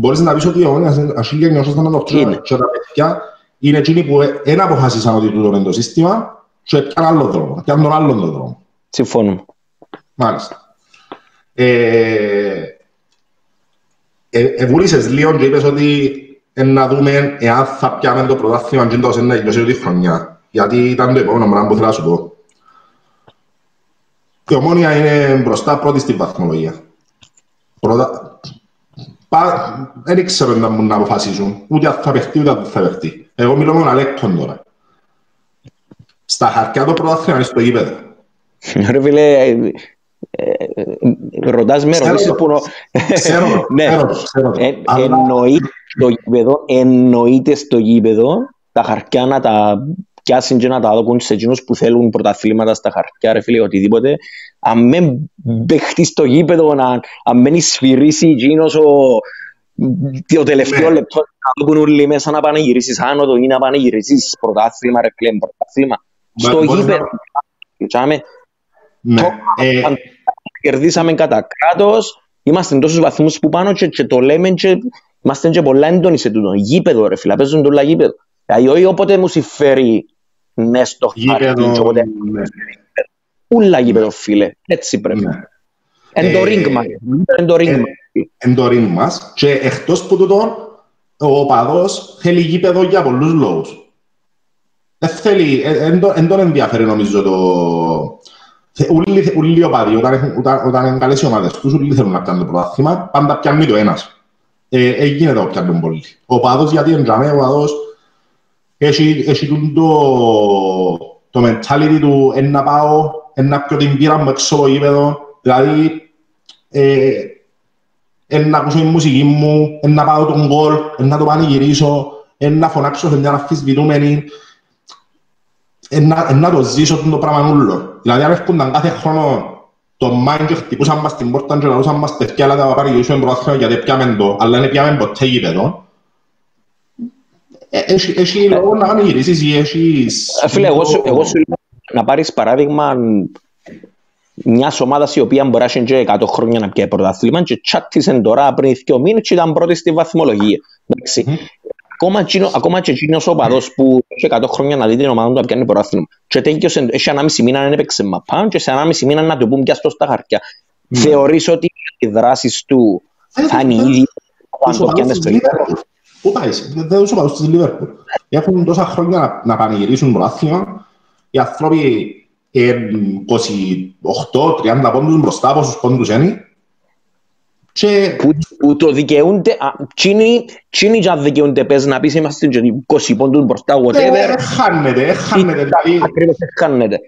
μπορείς να πεις ότι η ομόνια 1948 και τα παιδιά είναι εκείνοι που δεν αποφάσισαν ότι τούτο είναι το σύστημα και έπιαν άλλο δρόμο, έπιαν τον άλλον δρόμο. Συμφωνώ. Μάλιστα. Ε, ε, εβούλησες λίγο και είπες ότι να δούμε εάν θα πιάμε το πρωτάθλημα και τόσο να γινώσει τη χρονιά. Γιατί ήταν το επόμενο πράγμα που θέλω να σου πω. Η ομόνια είναι μπροστά πρώτη στην βαθμολογία. Πρώτα... Πα... Δεν ξέρω να μπορούν να αποφασίσουν. Ούτε αν θα παιχτεί, ούτε αν θα παιχτεί. Εγώ μιλώ με τον Αλέκτον τώρα. Στα χαρτιά το πρωτάθλημα είναι στο γήπεδο. Ρε φίλε, ρωτάς με ερωτήσεις που... Ξέρω, ναι. ξέρω, Εννοείται στο γήπεδο τα χαρτιά να τα πιάσουν και να τα δοκούν σε εκείνους που θέλουν πρωταθλήματα στα χαρτιά, ρε φίλε, οτιδήποτε. Αν με παιχτεί στο γήπεδο, αν με σφυρίσει εκείνος ο, το τελευταίο ναι. λεπτό να δοκούν όλοι μέσα να πάνε γυρίσεις άνοδο ή να πάνε γυρίσεις πρωτάθλημα, ρε φίλε, πρωτάθλημα. Στο γήπεδο. Ναι. Ε, κερδίσαμε κατά κράτος, είμαστε τόσου βαθμούς που πάνω και, και, το λέμε και είμαστε και πολλά έντονοι σε τούτο. Γήπεδο, ρε φίλε, παίζουν το γήπεδο. Δηλαδή, όχι όποτε μου συμφέρει ναι στο χάρτη, όποτε. Ναι. Ούλα γήπεδο, φίλε. Έτσι πρέπει. Ναι. Εν το ε, ρίγκ μας. Εν το ρίγκ ε, μας. Εν το ρίγκ μας. Και εκτός που τούτο, ο οπαδός θέλει γήπεδο για πολλούς λόγους. Δεν θέλει, εν τον ενδιαφέρει νομίζω το, Ούλοι οπαδοί, όταν είναι καλές οι ομάδες τους, ούλοι θέλουν να πιάνουν το πρωτάθλημα, πάντα πιάνουν το ένας. Έγινε ε, το πιάνουν πολύ. Ο οπαδός γιατί εντράμε, ο οπαδός έχει το, το mentality του «εν να πάω, εν να πιω την πύρα μου έξω από γήπεδο», δηλαδή «εν να ακούσω η μουσική μου, εν να πάω τον γκολ, εν να το πανηγυρίσω, εν να φωνάξω σε μια αφισβητούμενη» να, να το ζήσω το πράγμα όλο. Δηλαδή αν έρχονταν κάθε χρόνο το μάιν και χτυπούσαν μας την πόρτα και λαλούσαν μας παιδιά αλλά θα πάρει γυρίσουμε πρωτάθλημα γιατί πιάμε το, αλλά δεν πιάμε ποτέ γήπεδο. Ε, έχει λόγο να κάνει γυρίσεις ή έχεις... Ε, φίλε, εγώ σου λέω να πάρεις παράδειγμα μιας ομάδας η οποία μπορεί να έχει 100 χρόνια να πιάει πρωτάθλημα και τσάτισαν τώρα πριν δύο μήνες και ήταν πρώτη στη βαθμολογία. Ακόμα, ακόμα και εκείνος ο παδός που έχει 100 χρόνια να δει την ομάδα του να πιάνει πρωτάθλημα. Και τέτοιος έχει ανάμιση μήνα να έπαιξε μαπά και σε ανάμιση μήνα να το πούμε πια στα χαρτιά. Mm. Θεωρείς ότι οι δράσεις του ε, θα είναι ήδη όταν το πιάνεις στο Πού πάει, δεν σου πάω στη Λίβερπουλ. Έχουν τόσα χρόνια να, να πανηγυρίσουν πρωτάθλημα. Οι άνθρωποι 28-30 πόντους μπροστά από όσους πόντους είναι και... Που, που το δικαιούνται, τσίνοι και αν δικαιούνται πες να πεις είμαστε και 20 πόντους μπροστά, whatever. Ε, χάνεται, χάνεται. Δηλαδή. Ακριβώς, χάνεται.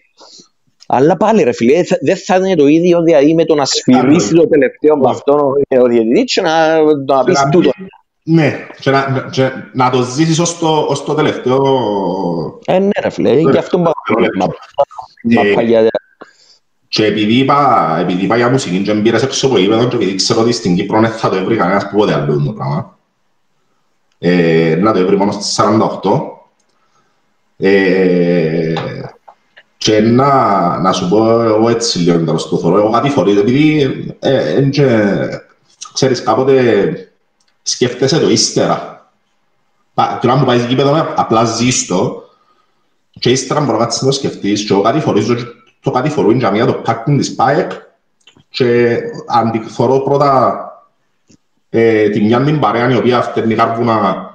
Αλλά πάλι ρε φίλε, δεν θα είναι το ίδιο δηλαδή με το να σφυρίσεις το τελευταίο από αυτόν ο διαιτητής και να, να πεις τούτο. Ναι, και να, και να το ζήσεις ως το, ως το τελευταίο... Ε, ναι ρε φίλε, γι' αυτό μπορούμε να πάει και επειδή είπα, επειδή είπα για μουσική και μπήρες έξω από γήπεδο και επειδή ξέρω ότι στην Κύπρο δεν θα το έβρει κανένας που ποτέ άλλο το πράγμα. Ε, να το έβρει μόνος στις 48. Ε, και να, να σου πω εγώ έτσι λίγο τέλος το θωρώ. Εγώ κάτι φορείς, επειδή ε, ε, ξέρεις κάποτε σκέφτεσαι το ύστερα. Και όταν μου πάει γήπεδο απλά ζεις το και ύστερα μπορώ να το σκεφτείς και εγώ κάτι φορείς το κατηφορούν για μία το πάρκινγκ της ΠΑΕΚ και αντιθωρώ πρώτα ε, τη μια την παρέα η οποία φταίνει κάρβουνα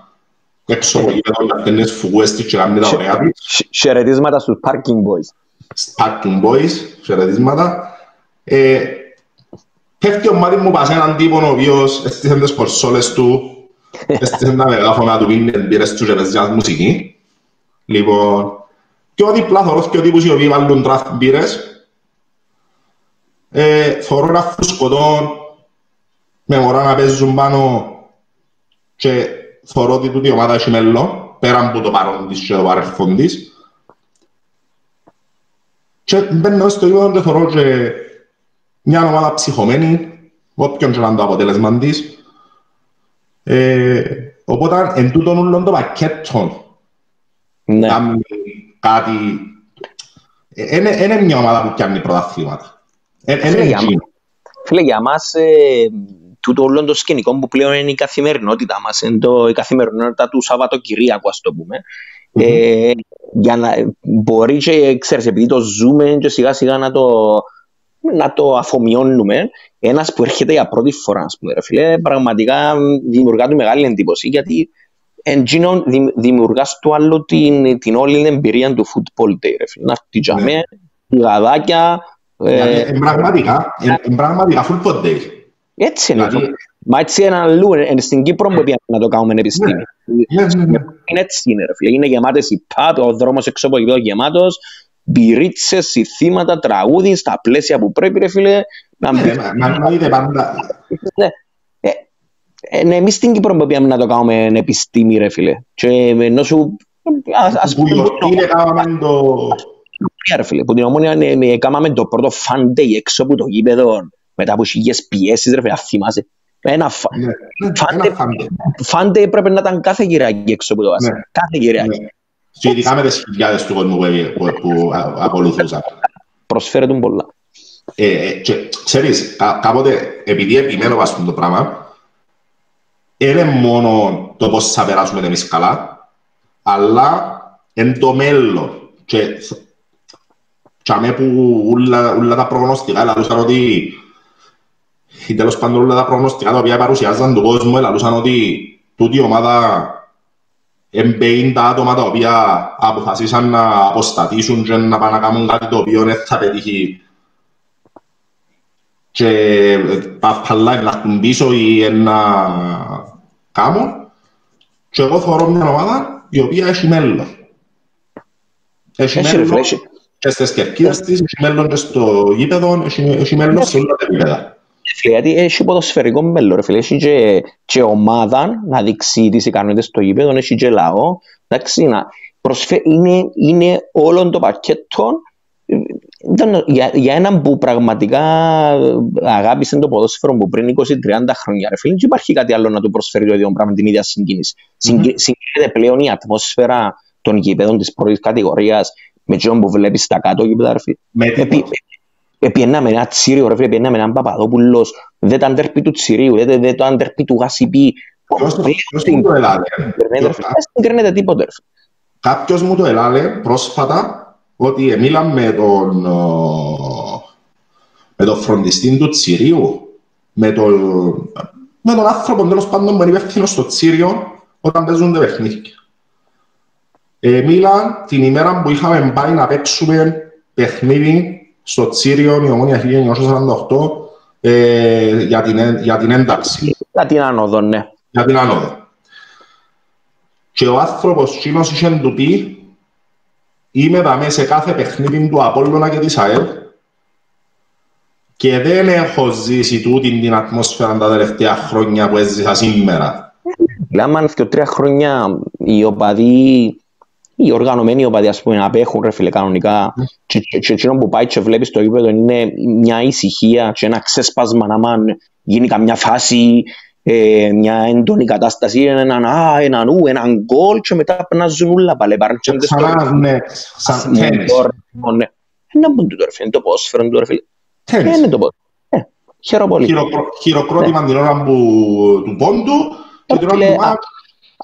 έξω από γήπεδο να φταίνει τις φουγούες της και κάνει τα ωραία της. Χαιρετίσματα στους parking boys. Parking boys, χαιρετίσματα. Ε, πέφτει ο μάτι μου πας έναν τύπο ο οποίος έστησαν τις κορσόλες του Έστησε τα μεγάφωνα του πίνε μπήρες του και παίζεις μουσική. Λοιπόν, και ο διπλά θωρός και ο τύπους οι οποίοι βάλουν τράφ μπήρες. Ε, θωρώ ένα φουσκωτό με μωρά να παίζουν πάνω και θωρώ ότι τούτη ομάδα έχει μέλλον, πέρα από το παρόν της και το παρελθόν της. Και μπαίνω στο γήπεδο και θωρώ και μια ομάδα ψυχωμένη, όποιον και να το αποτέλεσμα της. Ε, οπότε, εν τούτον ούλον το πακέτο, Ναι. κάνει κάτι... Είναι μια ομάδα που πιάνει πρωταθλήματα. Ε, Είναι Φίλε, για, εκείνο. φίλε, για μας ε, τούτο όλο το σκηνικό που πλέον είναι η καθημερινότητά μας, είναι το, η καθημερινότητα του Σαββατοκυριακού, ας το πούμε. Ε, για να μπορεί και ξέρεις, επειδή το ζούμε και σιγά σιγά να το, να το αφομοιώνουμε, ένας που έρχεται για πρώτη φορά, ας πούμε, ρε φίλε, πραγματικά δημιουργά του μεγάλη εντύπωση, γιατί εντζήνων δημιουργάς του άλλο την, την όλη εμπειρία του football day, ρε φίλε. Να έρθει για Ναι. μέ, γαδάκια, ε, Δηλαδή, ε, πραγματικά, ε, ε, πραγματικά football day. έτσι είναι. Δηλαδή- Μα έτσι είναι αλλού, είναι στην Κύπρο που πήγαμε να το κάνουμε επιστήμη. Ναι, ναι, ναι. Είναι έτσι είναι ρε φίλε. Είναι γεμάτες οι pub, ο δρόμος έξω από γήπεδο γεμάτος, μπυρίτσες, συθήματα, τραγούδι, στα πλαίσια που πρέπει ρε φίλε. Να μπει. Ναι, μα- μα- μα είδε πάντα. Ναι. Ε, ε, ναι, εμείς στην Κύπρο που πήγαμε να το κάνουμε επιστήμη ρε φίλε. Και ενώ σου... Ας, ας Που πούμε, γιορτή έκαναμε το... ρε φίλε, που την ομόνια ναι, ναι, κάναμε το πρώτο fan day έξω από το γήπεδο μετά από χιλιές πιέσεις ρε φίλε, αν θυμάσαι. Ένα φα... Ναι, ναι, Φάντε- ένα φάντε. fan day έπρεπε να ήταν κάθε Κυριακή έξω από το Βάσο. Ναι. Κάθε Κυριακή. Ναι. Και ειδικά με τις χιλιάδες του κόσμου που, που, που α- ακολουθούσαν. Προσφέρεται πολλά. Ε, ε, και ξέρεις, κα- κάποτε, επειδή επιμένω βάσει αυτό το πράγμα, είναι μόνο το πώς θα περάσουμε εμείς καλά, αλλά εν το μέλλον. Και, και αμέ που όλα, όλα τα προγνωστικά λαλούσαν ότι ή τέλος πάντων όλα τα προγνωστικά τα οποία παρουσιάζαν τον κόσμο λαλούσαν ότι τούτη η ομάδα εμπέιν τα άτομα τα οποία αποφασίσαν να αποστατήσουν και να πάνε να κάνουν κάτι το οποίο δεν θα πετύχει και τα παλά να έρθουν πίσω ή να κάνουν και εγώ θεωρώ μια ομάδα η οποία έχει μέλλον. Έχει Έχει, ρε μέλλον φίλε, έχει. και στις κερκίδες της, έχει μέλλον και στο γήπεδο, έχει, έχει μέλλον σε όλα τα επίπεδα. Φίλε, γιατί έχει ποδοσφαιρικό μέλλον, ρε φίλε. Έχει και, και ομάδα να δείξει τις ικανότητες στο γήπεδο, έχει και λαό. Εντάξει, να προσφέ... είναι, είναι όλο το πακέτο ε, ήταν για, για έναν που πραγματικά αγάπησε το ποδόσφαιρο που πριν 20-30 χρόνια, ρε φίλε, δεν υπάρχει κάτι άλλο να του προσφέρει το ίδιο πράγμα την ίδια συγκίνηση. Συγκι- Συγκίνεται πλέον η ατμόσφαιρα των γήπεδων της πρώτης κατηγορίας με εκείνον που βλέπεις στα κάτω γήπεδα, ρε φίλε. Με Επί, τίποτα. επιέναμε ένα Τσίριο, ρε φίλε, επιέναμε έναν Παπαδόπουλος, δεν ήταν τερπί του Τσιρίου, δεν δεν ήταν τερπί του Γασιπί. Ποιος το- ποιος μου το ελάλε. Δεν συγκρίνεται τίποτε, ρε φίλε. Κάποιος μου το ελάλε πρόσφατα ότι μίλαμε με τον, ο, με τον φροντιστή του Τσιρίου, με τον, με τον άνθρωπο τέλος πάντων που είναι υπεύθυνος στο Τσίριο όταν παίζουν τα παιχνίδια. Ε, μίλαν την ημέρα που είχαμε πάει να παίξουμε παιχνίδι στο Τσίριο η Ομόνια 1948 ε, για, την, έ- για την ένταξη Για την άνοδο, ναι. για την άνοδο. Και ο άνθρωπος εκείνος είχε του πει είμαι δαμέ σε κάθε παιχνίδι του Απόλλωνα και της ΑΕΛ και δεν έχω ζήσει τούτη την ατμόσφαιρα τα τελευταία χρόνια που έζησα σήμερα. Δηλαδή, άμα και τρία χρόνια οι οπαδοί, οι οργανωμένοι οπαδοί, ας πούμε, απέχουν, ρε φίλε, κανονικά, και, και, και εκείνο που πάει και βλέπεις το γήπεδο είναι μια ησυχία και ένα ξέσπασμα, άμα γίνει καμιά φάση, ε, μια έντονη κατάσταση, έναν α, έναν ου, έναν γκολ και μετά περνάζουν όλα πάλι, παράγονται στο Ξανά, ναι, σαν τένις. Ναι. Ένα που τούτο, ρε φίλε, είναι το ποδόσφαιρο του, ρε φίλε. Ε, Τένις. Είναι το ποδόσφαιρο. Ε, Χαίρομαι πολύ. Χειροκρό- Χειροκρότημα την ώρα που, του πόντου και την ώρα Φίλε, του μάτς.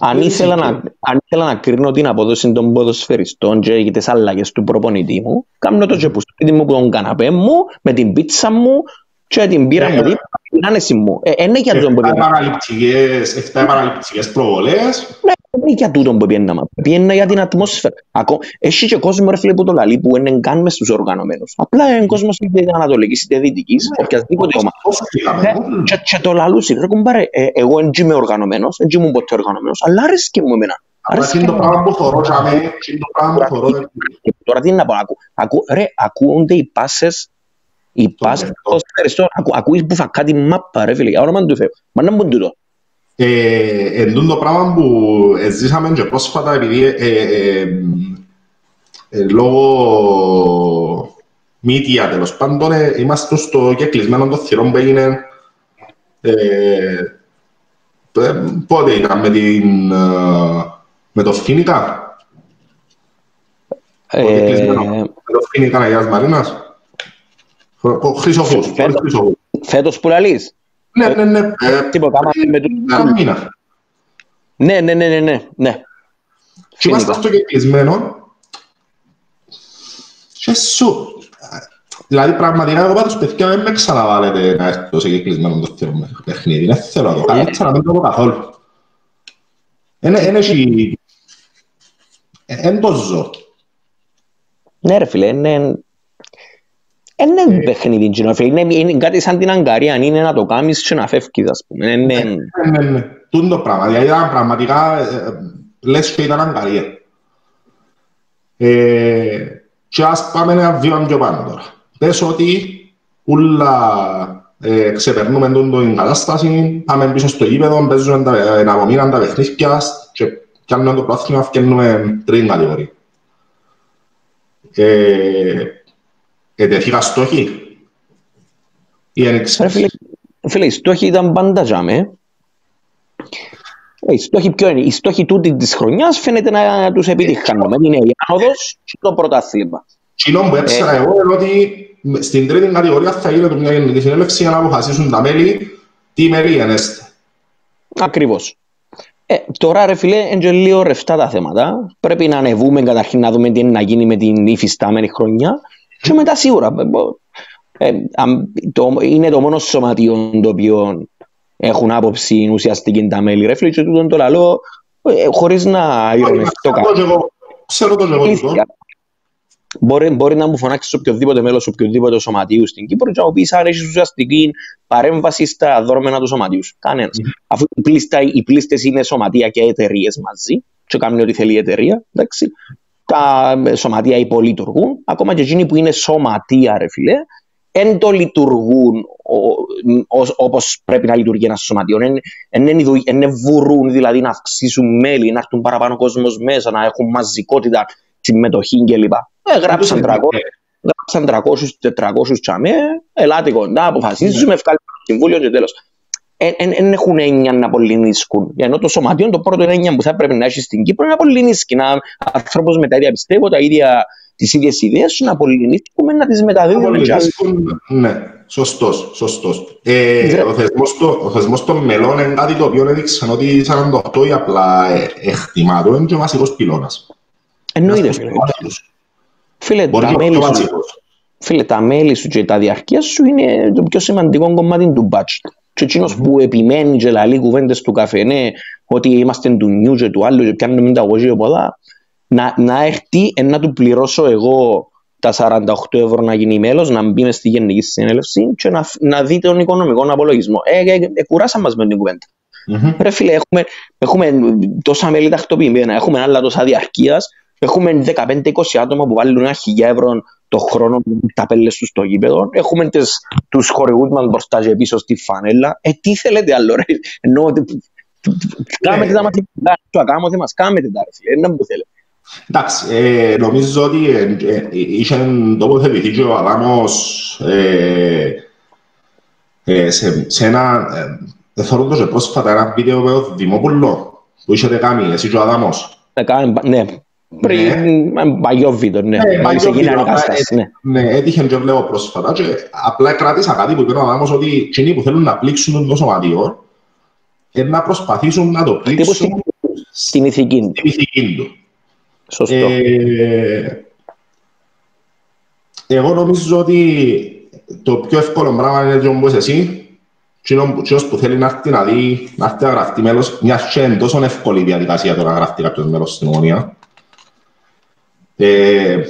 Αν Δεν ήθελα, ξέρω. να, αν ήθελα να κρίνω την απόδοση των ποδοσφαιριστών και για τις αλλαγές του προπονητή μου, κάνω το και που σπίτι μου, που τον καναπέ μου, με την πίτσα μου και την πύρα Ναι. μου, δίπλα, την άνεση μου. Ε, είναι για τον Εφτά πολύ. επαναληπτικές- εφτά επαναληπτικές προβολές. Ναι, είναι για τούτο που πιέννα, πιέννα για την ατμόσφαιρα. Ακό, έχει και κόσμο ρε φίλε που το λαλεί που είναι καν μες στους οργανωμένους. Απλά είναι κόσμος είτε ανατολικής είτε δυτικής, Ναι, οποιασδήποτε ομάδα. Πώς πήγαμε, Ναι, όλοι. και, και το λαλούσι, ρε κουμπάρε, ε, εγώ δεν είμαι οργανωμένος, δεν ήμουν ποτέ οργανωμένος, αλλά άρεσκε μου εμένα. Αλλά Άρεσκε είναι το μου. πράγμα που θωρώ, τζάμε, είναι το πράγμα που θωρώ, δεν- Και τώρα τι να πω, ακού, ακού, ρε, ακούονται οι πάσες, οι πάσες, λεπτό. το στερεστό, ακού, ακούεις που φακά τη μάπα, ρε φίλε, για όνομα του Θεού. Μα να μπουν τούτο. Ε, εν τούτο το πράγμα που ε, ζήσαμε και πρόσφατα επειδή ε, ε, ε, ε, λόγω media τέλος πάντων ε, είμαστε στο κεκλεισμένο των θυρών που έγινε ε, ε, πότε ήταν με, την, ε, με το Φίνικα το κεκλεισμένο Ε, με το Φίνικα Αγίας Μαρίνας; Ο Χρυσοχούς, ο Φέτος. Χρυσοχούς. φέτος που λαλείς, Ναι, ναι, ναι. ε, τίποτα, άμα πριν με τους- ένα μήνα. ναι, ναι, ναι, ναι, ναι, ναι. Και είμαστε Φίνικα. στο κεκλεισμένο και σου... Δηλαδή πραγματικά εγώ πάντως παιδιά δεν με ξαναβάλετε να έρθω σε κεκλεισμένο το θέλω με παιχνίδι. Δεν θέλω να το καλύτερα να μην το πω καθόλου. Εν έχει... Εν το ζω. Ναι ρε φίλε, είναι... Είναι παιχνίδι, κοινό, φίλε. Είναι, είναι κάτι σαν την Αγκαρία, είναι να το κάνεις και να φεύγεις, ας πούμε. Είναι, Ναι, ναι, ναι. Τούν το πράγμα. Δηλαδή ήταν πραγματικά ε, λες και ήταν αγκαρία. Ε, και ας πάμε ένα βήμα πιο πάνω τώρα. Πες ότι ούλα ε, ξεπερνούμε τον την κατάσταση, πάμε πίσω στο γήπεδο, παίζουμε τα, ε, από μήνα τα παιχνίδια και πιάνουμε το πρόθυμα, φτιάχνουμε τρίτη κατηγορία. Ε, ετεθήκα στόχοι ή Ρε ένιξες. φίλε, φίλε, οι στόχοι ήταν πάντα τζάμε. Ε, Οι στόχοι ποιο είναι, οι στόχοι τούτη της χρονιάς φαίνεται να τους επιτυχάνουμε. Είναι η άνοδος και το πρωτάθλημα. Κοινό που έψερα εγώ είναι ότι στην τρίτη κατηγορία θα γίνεται μια γενική συνέλευση για να αποφασίσουν τα μέλη τι μέλη ενέστε. Ακριβώς. Ε, τώρα ρε φίλε, είναι και λίγο ρευστά τα θέματα. Πρέπει να ανεβούμε καταρχήν να δούμε τι είναι να γίνει με την υφιστάμενη χρονιά και μετά σίγουρα. Ε, αμ- το, είναι το μόνο σωματείο το οποίο έχουν άποψη ουσιαστική τα μέλη. Ρε φίλε, και τούτον το λαλό ε, χωρίς να ηρωνευτώ Ξέρω το και εγώ- Ξέρω το και εγώ τούτο. Αλήθεια. Μπορεί, μπορεί να μου φωνάξεις σε οποιοδήποτε μέλος οποιοδήποτε σωματείου στην Κύπρο και να μου πεις αν έχεις ουσιαστική παρέμβαση στα δρόμενα του σωματείου. Κανένας. Αφού οι, πλήστα, οι πλήστες είναι σωματεία και εταιρείες μαζί, και κάνουν ό,τι θέλει η εταιρεία, εντάξει. Τα ε, σωματεία υπολειτουργούν, ακόμα και εκείνοι που είναι σωματεία, ρε φιλέ, δεν το λειτουργούν όπως πρέπει να λειτουργεί ένας σωματείο. Δεν βουρούν δηλαδή να αυξήσουν μέλη, να έρθουν παραπάνω κόσμος μέσα, να έχουν μαζικότητα, συμμετοχή κλπ. Ε, γράψαν 300, γράψαν 300-400 τσαμέ, ελάτε κοντά, αποφασίζουμε, ευκάλυψαν το συμβούλιο και τέλος. Δεν έχουν έννοια να απολυνίσκουν. Ενώ το σωματείο, το πρώτο έννοια που θα πρέπει να έχεις στην Κύπρο είναι να απολυνίσκει. Να άνθρωπος με τα ίδια πιστεύω, τα ίδια, τις ίδιες ιδέες να απολυνίσκουμε, να τις μεταδίδουμε. Ναι, σωστός, σωστός. Ε, ο, θεσμός το, ο θεσμός των μελών είναι κάτι το οποίο έδειξαν ότι 48 ή απλά ε, εκτιμάτο είναι και ο βασικός πυλώνας. Εννοείται, φίλε. Φίλε, τα μέλη σου, φίλε, τα μέλη σου και τα διαρκεία σου είναι το πιο σημαντικό κομμάτι του budget. Και εκείνος mm-hmm. που επιμένει και λαλεί κουβέντες του καφενέ ότι είμαστε του νιου και του άλλου και πιάνουμε τα εγώ και ποδά να, να έρθει να του πληρώσω εγώ τα 48 ευρώ να γίνει μέλος, να μπει μες στη γενική συνέλευση και να, να δει τον οικονομικό απολογισμό. Ε, ε, ε, κουράσα μας με την κουβέντα. Mm-hmm. Ρε φίλε, έχουμε, έχουμε τόσα μέλη τακτοποιημένα, έχουμε άλλα τόσα διαρκείας, έχουμε 15-20 άτομα που βάλουν ένα χιλιά ευρώ το χρόνο με τα πέλες τους στο γήπεδο, έχουμε τις, τους χορηγούς μας μπροστά και πίσω στη φανέλα. Ε, τι θέλετε άλλο ρε, ενώ κάμετε τα μαθηματικά, το ακάμωθε μας, κάμετε τα ρε φίλε, δεν που θέλετε. Εντάξει, ε, νομίζω ότι ε, ε, είχε τοποθετηθεί και ο Αδάμος ε, ε, σε, σε ένα, ε, θέλω το και πρόσφατα ένα βίντεο με ο Δημόπουλο που είχατε κάνει, εσύ και ο Αδάμος. Ναι, πριν παγιό βίντεο, ναι. Μόλις έγινε κατάσταση, ναι. Ναι, έτυχε και βλέπω πρόσφατα και απλά κράτησα κάτι που είπε ο Αδάμος ότι εκείνοι που θέλουν να πλήξουν το σωματιό να προσπαθήσουν να το πλήξουν στην ηθική του. Σωστό. Ε, εγώ νομίζω ότι το πιο εύκολο πράγμα είναι το όπως εσύ Κοινός που θέλει να έρθει να δει, να έρθει να γραφτεί μέλος, μια και είναι τόσο εύκολη η διαδικασία το να γραφτεί κάποιος μέλος στην ομονία. Ε,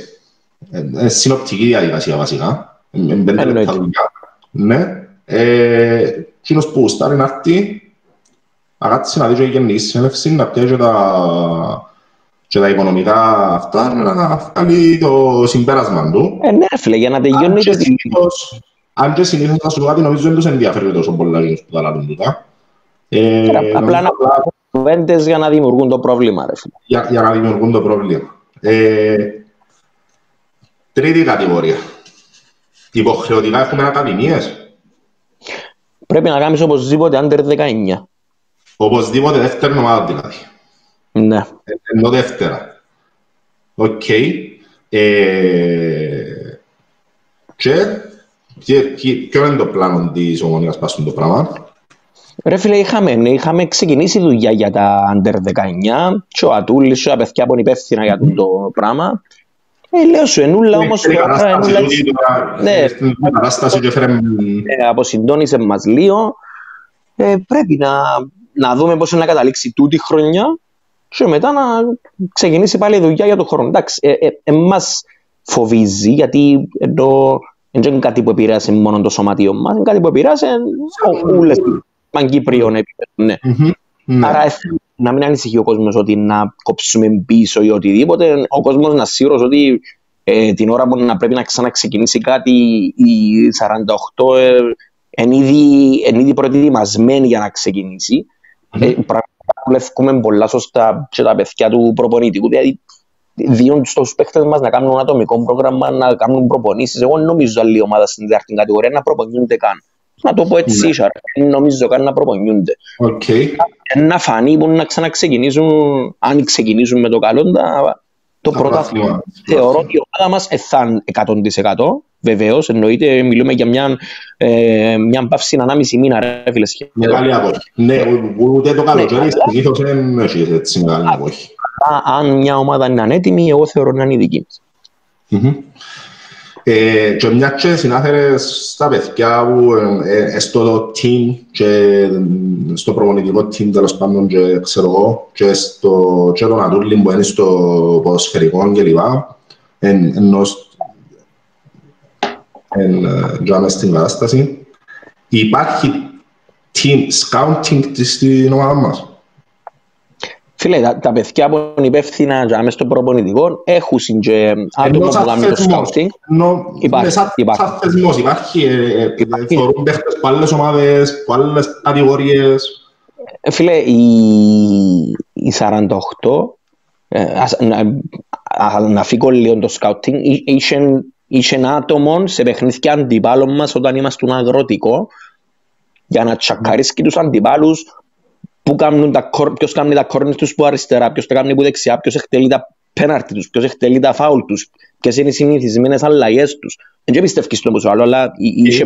ε, συνοπτική διαδικασία βασικά. Με πέντε λεπτά δουλειά. Ναι. Ε, κοινός που στάρει να έρθει, να κάτσει να δει και η γενική συνέλευση, να πιέσει τα, και τα οικονομικά αυτά, να βγάλει το συμπέρασμα του. Ε, ναι, φίλε, για να τελειώνει και συνήθως, αν και συνήθως θα σου κάτι, νομίζω δεν τους ενδιαφέρει τόσο πολλά για που τα λάβουν τούτα. Ε, απλά να κουβέντες για να δημιουργούν το πρόβλημα, ρε φίλε. Για, για να δημιουργούν το πρόβλημα. Ε, τρίτη κατηγορία. Υποχρεωτικά έχουμε ακαδημίες. Πρέπει να κάνεις οπωσδήποτε under 19. Οπωσδήποτε δεύτερη ομάδα δηλαδή. Ναι. Ενώ δεύτερα. OK. Okay. Ε, και ποιο είναι το πλάνο της Ομόνοιας πας το πράγμα. Ρε φίλε, είχαμε, είχαμε ξεκινήσει δουλειά για τα Under 19 και ο Ατούλης και τα παιδιά που είναι υπεύθυνα για το πράγμα. Ε, λέω σου, ενούλα όμως... Ναι, στην κατάσταση και φέρε... Ε, αποσυντώνησε μας λίγο. Ε, πρέπει να, να δούμε πώς είναι να καταλήξει τούτη χρονιά και μετά να ξεκινήσει πάλι η δουλειά για τον χρόνο. Εντάξει, ε, ε, ε, μας φοβίζει γιατί εδώ δεν είναι κάτι που επηρέασε μόνο το σωματείο μας, είναι κάτι που επηρέασε όλες παγκύπριων επίπεδο. Ναι. Mm-hmm. Άρα να μην ανησυχεί ο κόσμος ότι να κόψουμε πίσω ή οτιδήποτε. Ο κόσμος να σίγουρο ότι ε, την ώρα που να πρέπει να ξαναξεκινήσει κάτι, οι 48 ε, είναι ήδη, ήδη προετοιμασμένοι για να ξεκινήσει. Mm-hmm. Ε, δουλεύουμε πολλά σωστά και τα παιδιά του προπονητικού. Δηλαδή, διόν στους παίχτες μας να κάνουν ένα ατομικό πρόγραμμα, να κάνουν προπονήσεις. Εγώ νομίζω άλλη ομάδα στην δεύτερη κατηγορία να προπονιούνται καν. Να το πω έτσι, ναι. δεν νομίζω καν να προπονιούνται. Okay. Να φανεί που να ξαναξεκινήσουν, αν ξεκινήσουν με το καλό, το πρωτάθλημα. Θεωρώ ότι η ομάδα μας θα είναι 100%. Βεβαίως, εννοείται, μιλούμε για μια, ε, μια παύση ανάμιση μήνα, ρε φίλες. Μεγάλη απόχη. Ναι, ούτε το καλοκαίρι συνήθως δεν έχεις έτσι μεγάλη απόχη. Αν μια ομάδα είναι ανέτοιμη, εγώ θεωρώ να είναι η δική μας. Ε, και μια και συνάθερες στα παιδιά που ε, στο team και στο προπονητικό team τέλος πάντων και ξέρω εγώ και, στο, και τον Αντούλη που είναι στο ποδοσφαιρικό και λοιπά. Ενώ εν στην κατάσταση. Υπάρχει team scouting στην ομάδα μας Φίλε, τα, τα παιδιά που είναι υπεύθυνα για μέσα στο προπονητικό έχουν και άτομα που κάνουν το σκάουτινγκ. Υπάρχει. Σαν θεσμός υπάρχει. Ε, ε, θεωρούν παίχτες από άλλες ομάδες, από άλλες κατηγορίες. Ε, φίλε, οι 48, να φύγω λίγο το σκάουτινγκ, είχε άτομο σε παιχνίδια αντιπάλων μας όταν ήμασταν αγροτικό για να τσακαρίσκει τους αντιπάλους που κάνουν τα, ποιος κάνει τα κόρνες τους που αριστερά, ποιος τα κάνει που δεξιά, ποιος εκτελεί τα πέναρτι τους, ποιος εκτελεί τα φάουλ τους, ποιες είναι οι συνηθισμένες αλλαγές τους. Δεν πιστεύεις στο πόσο άλλο, αλλά είχε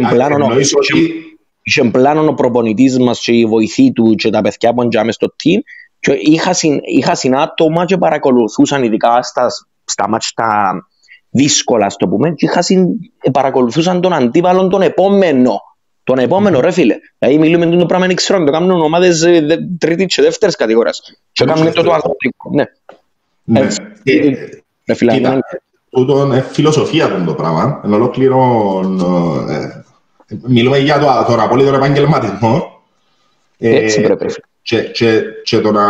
πλάνο ο προπονητής μας και η βοηθή του και τα παιδιά που είναι στο team και είχα, συν, είχα συνάτομα και παρακολουθούσαν ειδικά στα, στα μάτια τα δύσκολα, στο πούμε, και είχα συν, παρακολουθούσαν τον αντίπαλο τον επόμενο τον επόμενο ρε φίλε. Δηλαδή μιλούμε το πράγμα είναι ξέρω, το κάνουν ομάδες ε, τρίτης και δεύτερης κατηγορίας. Και κάνουν το το αγροτικό. Ναι. Ναι. Ε, ρε φίλε. Κοίτα, τούτο είναι φιλοσοφία το πράγμα. Εν ολόκληρο... Ε, μιλούμε για το, το απόλυτο επαγγελματισμό. Έτσι πρέπει. Και, και, και το να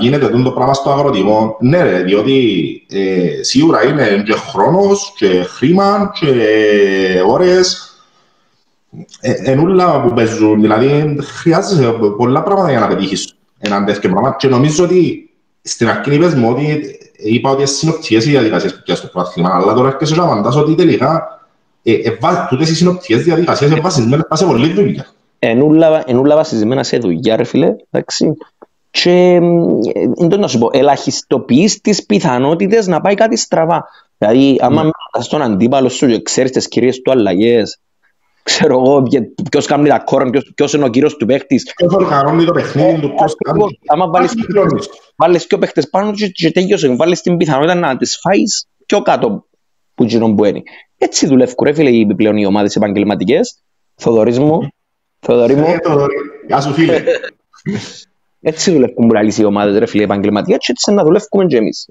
γίνεται το πράγμα στο αγροτικό, ναι ρε, διότι ε, σίγουρα είναι και χρόνος και χρήμα και ώρες είναι όλα που παίζουν, δηλαδή χρειάζεσαι πολλά πράγματα για να πετύχεις έναν τέτοιο πράγμα και νομίζω ότι στην αρχή είπες μου ότι είπα ότι είναι συνοπτικές οι διαδικασίες που πιάσεις το πρόθυμα, αλλά τώρα έρχεσαι να απαντάς ότι τελικά ε, ε, τούτες οι συνοπτικές διαδικασίες είναι βασισμένες σε πολλή δουλειά. Είναι όλα βασισμένα σε δουλειά ρε φίλε, εντάξει. Και δεν να σου πω, ελαχιστοποιείς τις πιθανότητες να πάει κάτι στραβά. Δηλαδή, άμα mm. στον αντίπαλο σου και ξέρεις τις κυρίες του αλλαγές, ξέρω εγώ, ποιος κάνει τα κόρν, ποιος, ποιος είναι ο κύριος του παίχτης. Ποιος οργανώνει το παιχνίδι του, ποιος κάνει. Άμα βάλεις, βάλεις και ο παίχτες πάνω και, και τέλειωσε, βάλεις την πιθανότητα να τις φάεις πιο κάτω που γίνον που είναι. Έτσι δουλεύουν ρε φίλε οι πλέον οι ομάδες επαγγελματικές, Θοδωρής μου, Θοδωρή μου. Ε, Θοδωρή. Γεια σου φίλε. Έτσι δουλεύουν που λαλείς οι ομάδες ρε φίλε επαγγελματικά και έτσι να δουλεύουμε και εμείς.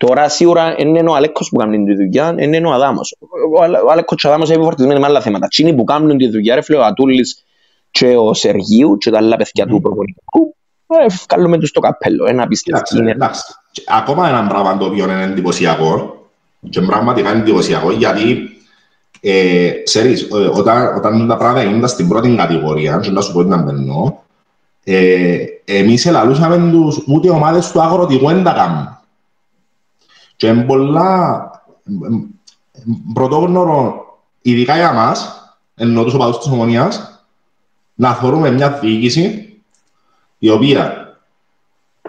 Ε, τώρα σίγουρα είναι ο Αλέκος που κάνει τη δουλειά, είναι ο Αδάμος. Ο, Αλ- ο Αλέκος και ο Αδάμος είναι φορτισμένοι με άλλα θέματα. Τσίνοι που κάνουν τη δουλειά ρε φίλε ο Ατούλης και ο Σεργίου και τα άλλα παιδιά του προπονητικού. Ε, βγάλουμε τους το καπέλο, ένα απίστευτο. Κοίταξε, Είναι εντάξει. Και Ακόμα ένα πράγμα το οποίο είναι εντυπωσιακό και πραγματικά είναι εντυπωσιακό γιατί ε, ξέρεις, ε, όταν, όταν τα πράγματα γίνονταν στην πρώτη κατηγορία, και να σου πω τι να μπαινώ, ε, εμείς ελαλούσαμε τους, ούτε οι ομάδες του αγροτικού δεν τα κάνουν. Και είναι πολλά ε, ε, πρωτόγνωρο, ειδικά για μας, ενώ τους οπαδούς της Ομονίας, να θεωρούμε μια διοίκηση η οποία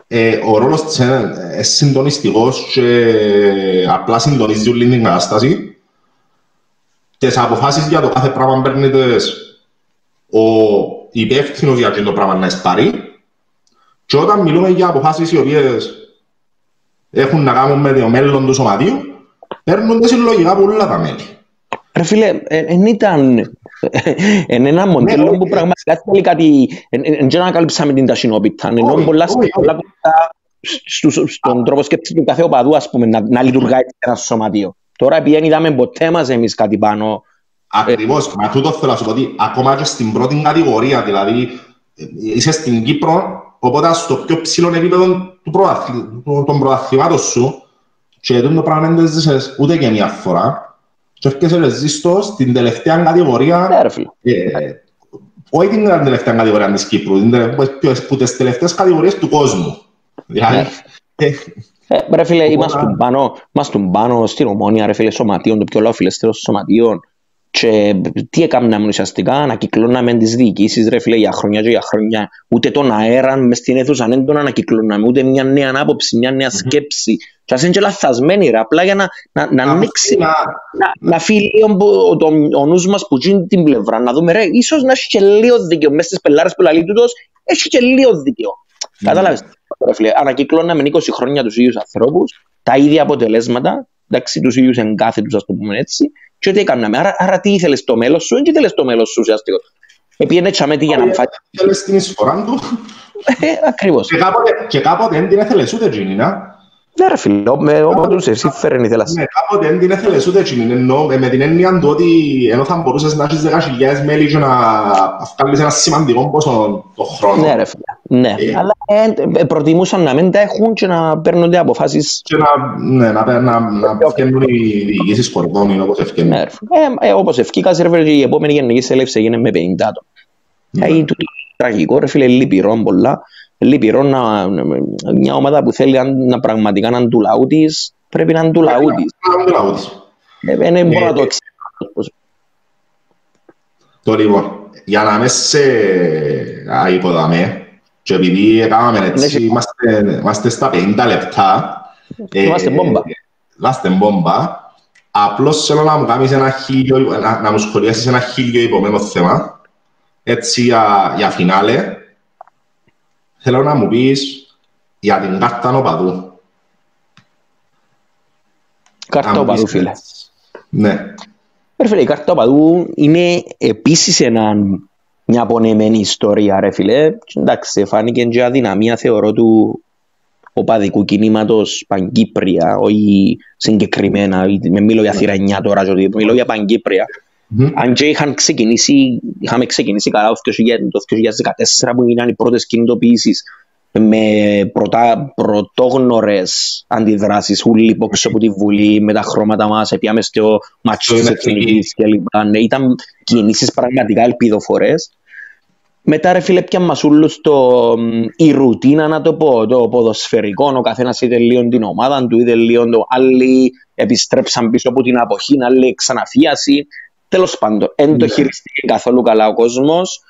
ε, ο ρόλος της είναι ε, συντονιστικός και απλά συντονίζει όλη την κατάσταση. Τις αποφάσεις για το κάθε πράγμα παίρνεται ο υπεύθυνος για αυτό το πράγμα να εспάρει. Και όταν μιλούμε για αποφάσεις οι οποίες έχουν να κάνουν με το μέλλον του σωματείου, παίρνονται συλλογικά από όλα τα μέλη. Ρε φίλε, δεν ήταν... Εν ένα μοντέλο όχι. που πραγματικά θέλει κάτι... Δεν ανακαλύψαμε την ταχυνόπιτα. Ενώ Όχι, πολλά όχι, όχι. πολλά κοντά στους- στον τρόπο σκέψης του κάθε οπαδού, ας πούμε, να, να λειτουργάει ένα σωματείο. Τώρα επειδή δεν είδαμε ποτέ μας εμείς κάτι πάνω. Ακριβώς, μα τούτο θέλω να σου πω ότι ακόμα και στην πρώτη κατηγορία, δηλαδή ε, είσαι στην Κύπρο, οπότε στο πιο ψηλό επίπεδο του πρωταθλη- του- των πρωταθλημάτων σου και δεν το πράγμα δεν το ζήσεις ούτε και μια φορά και έρχεσαι και ζεις το στην τελευταία κατηγορία, Ναι ρε φίλε. ε, όχι την τελευταία κατηγορία της Κύπρου, την τε- που- που τις τελευταίες κατηγορίες του κόσμου. Δηλαδή, Ναι. ε, Ε, ρε φίλε, Οπότε- είμαστε πάνω, είμαστε πάνω στην ομόνια, ρε φίλε, σωματείων, το πιο λαοφιλεστερό σωματείων. Και τι έκαναμε ουσιαστικά, ανακυκλώναμε τις διοικήσεις, ρε φίλε, για χρόνια και για χρόνια. Ούτε τον αέρα μες στην αίθουσα δεν τον ανακυκλώναμε, ούτε μια νέα άποψη, μια νέα σκέψη. Και ας είναι και λαθασμένοι, ρε, απλά για να, να, να ανοίξει, να- να, να φύγει λίγο που- το, ο νους μας που γίνει την πλευρά, να δούμε, ρε, ίσως να έχει και λίγο δίκαιο, μέσα στις πελάρες που λαλεί τούτος, έχει και λίγο δίκαιο. Κατάλαβες. Ρε φίλε, ανακυκλώναμε 20 χρόνια τους ίδιους ανθρώπους, τα ίδια αποτελέσματα, εντάξει, τους ίδιους εγκάθετους, ας το πούμε έτσι, και τι έκαναμε. Άρα, άρα τι ήθελες το μέλλον σου, και ήθελες το μέλλον σου ουσιαστικό. Επίενε τσάμε τι για να φάει. Θέλεις την εισφορά του Ε, ακριβώς. και κάποτε, και κάποτε δεν την έθελες ούτε εκείνη, να. Ναι ρε φίλε, με όποτε εσύ φέρνει ήθελας. Ναι, κάποτε δεν την έθελες ούτε εκείνη, ενώ ε, με την έννοια του ότι ενώ θα μπορούσες να έχεις 10.000 μέλη και να βγάλεις ένα σημαντικό ποσό το χρόνο Ναι ρε φίλε, ναι. Ε. Αλλά ε, ε, προτιμούσαν να μην τα έχουν και να παίρνονται αποφάσεις και να, ναι, να, να, να βγαίνουν οι διοικήσεις κορδόνι όπως ευκαινούν. Ναι, ρε φίλε. Ε, ε, όπως ευκήκας ρε φίλε, και η επόμενη γενική σέλευση έγινε με 50 άτομα. Ναι. Ε, τούτο είναι τραγικό ρε φίλε, λυπηρό πολλά. Λυπηρό να, μια ομάδα που θέλει να, να πραγματικά να είναι του λαού της, πρέπει να είναι του λαού της. Να το λαό της. Ε, Δεν μπορώ να το Ε, εξηγήσω. Το λοιπόν, για να μέσα σε υποδαμέ και επειδή έκαναμε έτσι, Ναι, είμαστε, είμαστε στα 50 λεπτά. ε, Είμαστε μπόμπα. Είμαστε μπόμπα. Απλώς θέλω να μου κάνεις ένα χίλιο, να, να μου σχολιάσεις ένα χίλιο υπομένο θέμα. Έτσι για, για φινάλε. Θέλω να μου πεις για την κάρτα νοπαδού. Κάρτα Αν μου οπαδού πεις φίλε. έτσι. Ναι. Ρε φίλε, η κάρτα οπαδού είναι επίσης ένα, μια απονεμένη ιστορία ρε φίλε. Και Εντάξει, φάνηκε και αδυναμία θεωρώ του οπαδικού κινήματος Παγκύπρια, όχι συγκεκριμένα, με μιλώ για θηρανιά τώρα, και ότι μιλώ για Παγκύπρια. Μμμ. Αν και είχαν ξεκινήσει, είχαμε ξεκινήσει καλά το 2000 το 2014 που έγιναν οι πρώτες κινητοποιήσεις με πρωτά, πρωτόγνωρες αντιδράσεις, ούλοι πόξω από τη Βουλή, με τα χρώματα μας, επιάμε στο μάτσο της Στο Εθνικής κλπ. Ναι, ήταν κινήσεις πραγματικά ελπιδοφορές. Μετά ρε φίλε πια μας ούλους το, μ, η ρουτίνα να το πω, το ποδοσφαιρικό, ο καθένας είδε λίγο την ομάδα του, είδε λίγο το άλλοι επιστρέψαν πίσω από την αποχή, άλλοι ξαναφίαση. Τέλος πάντων, δεν το Ναι. χειριστήκε καθόλου καλά ο κόσμος,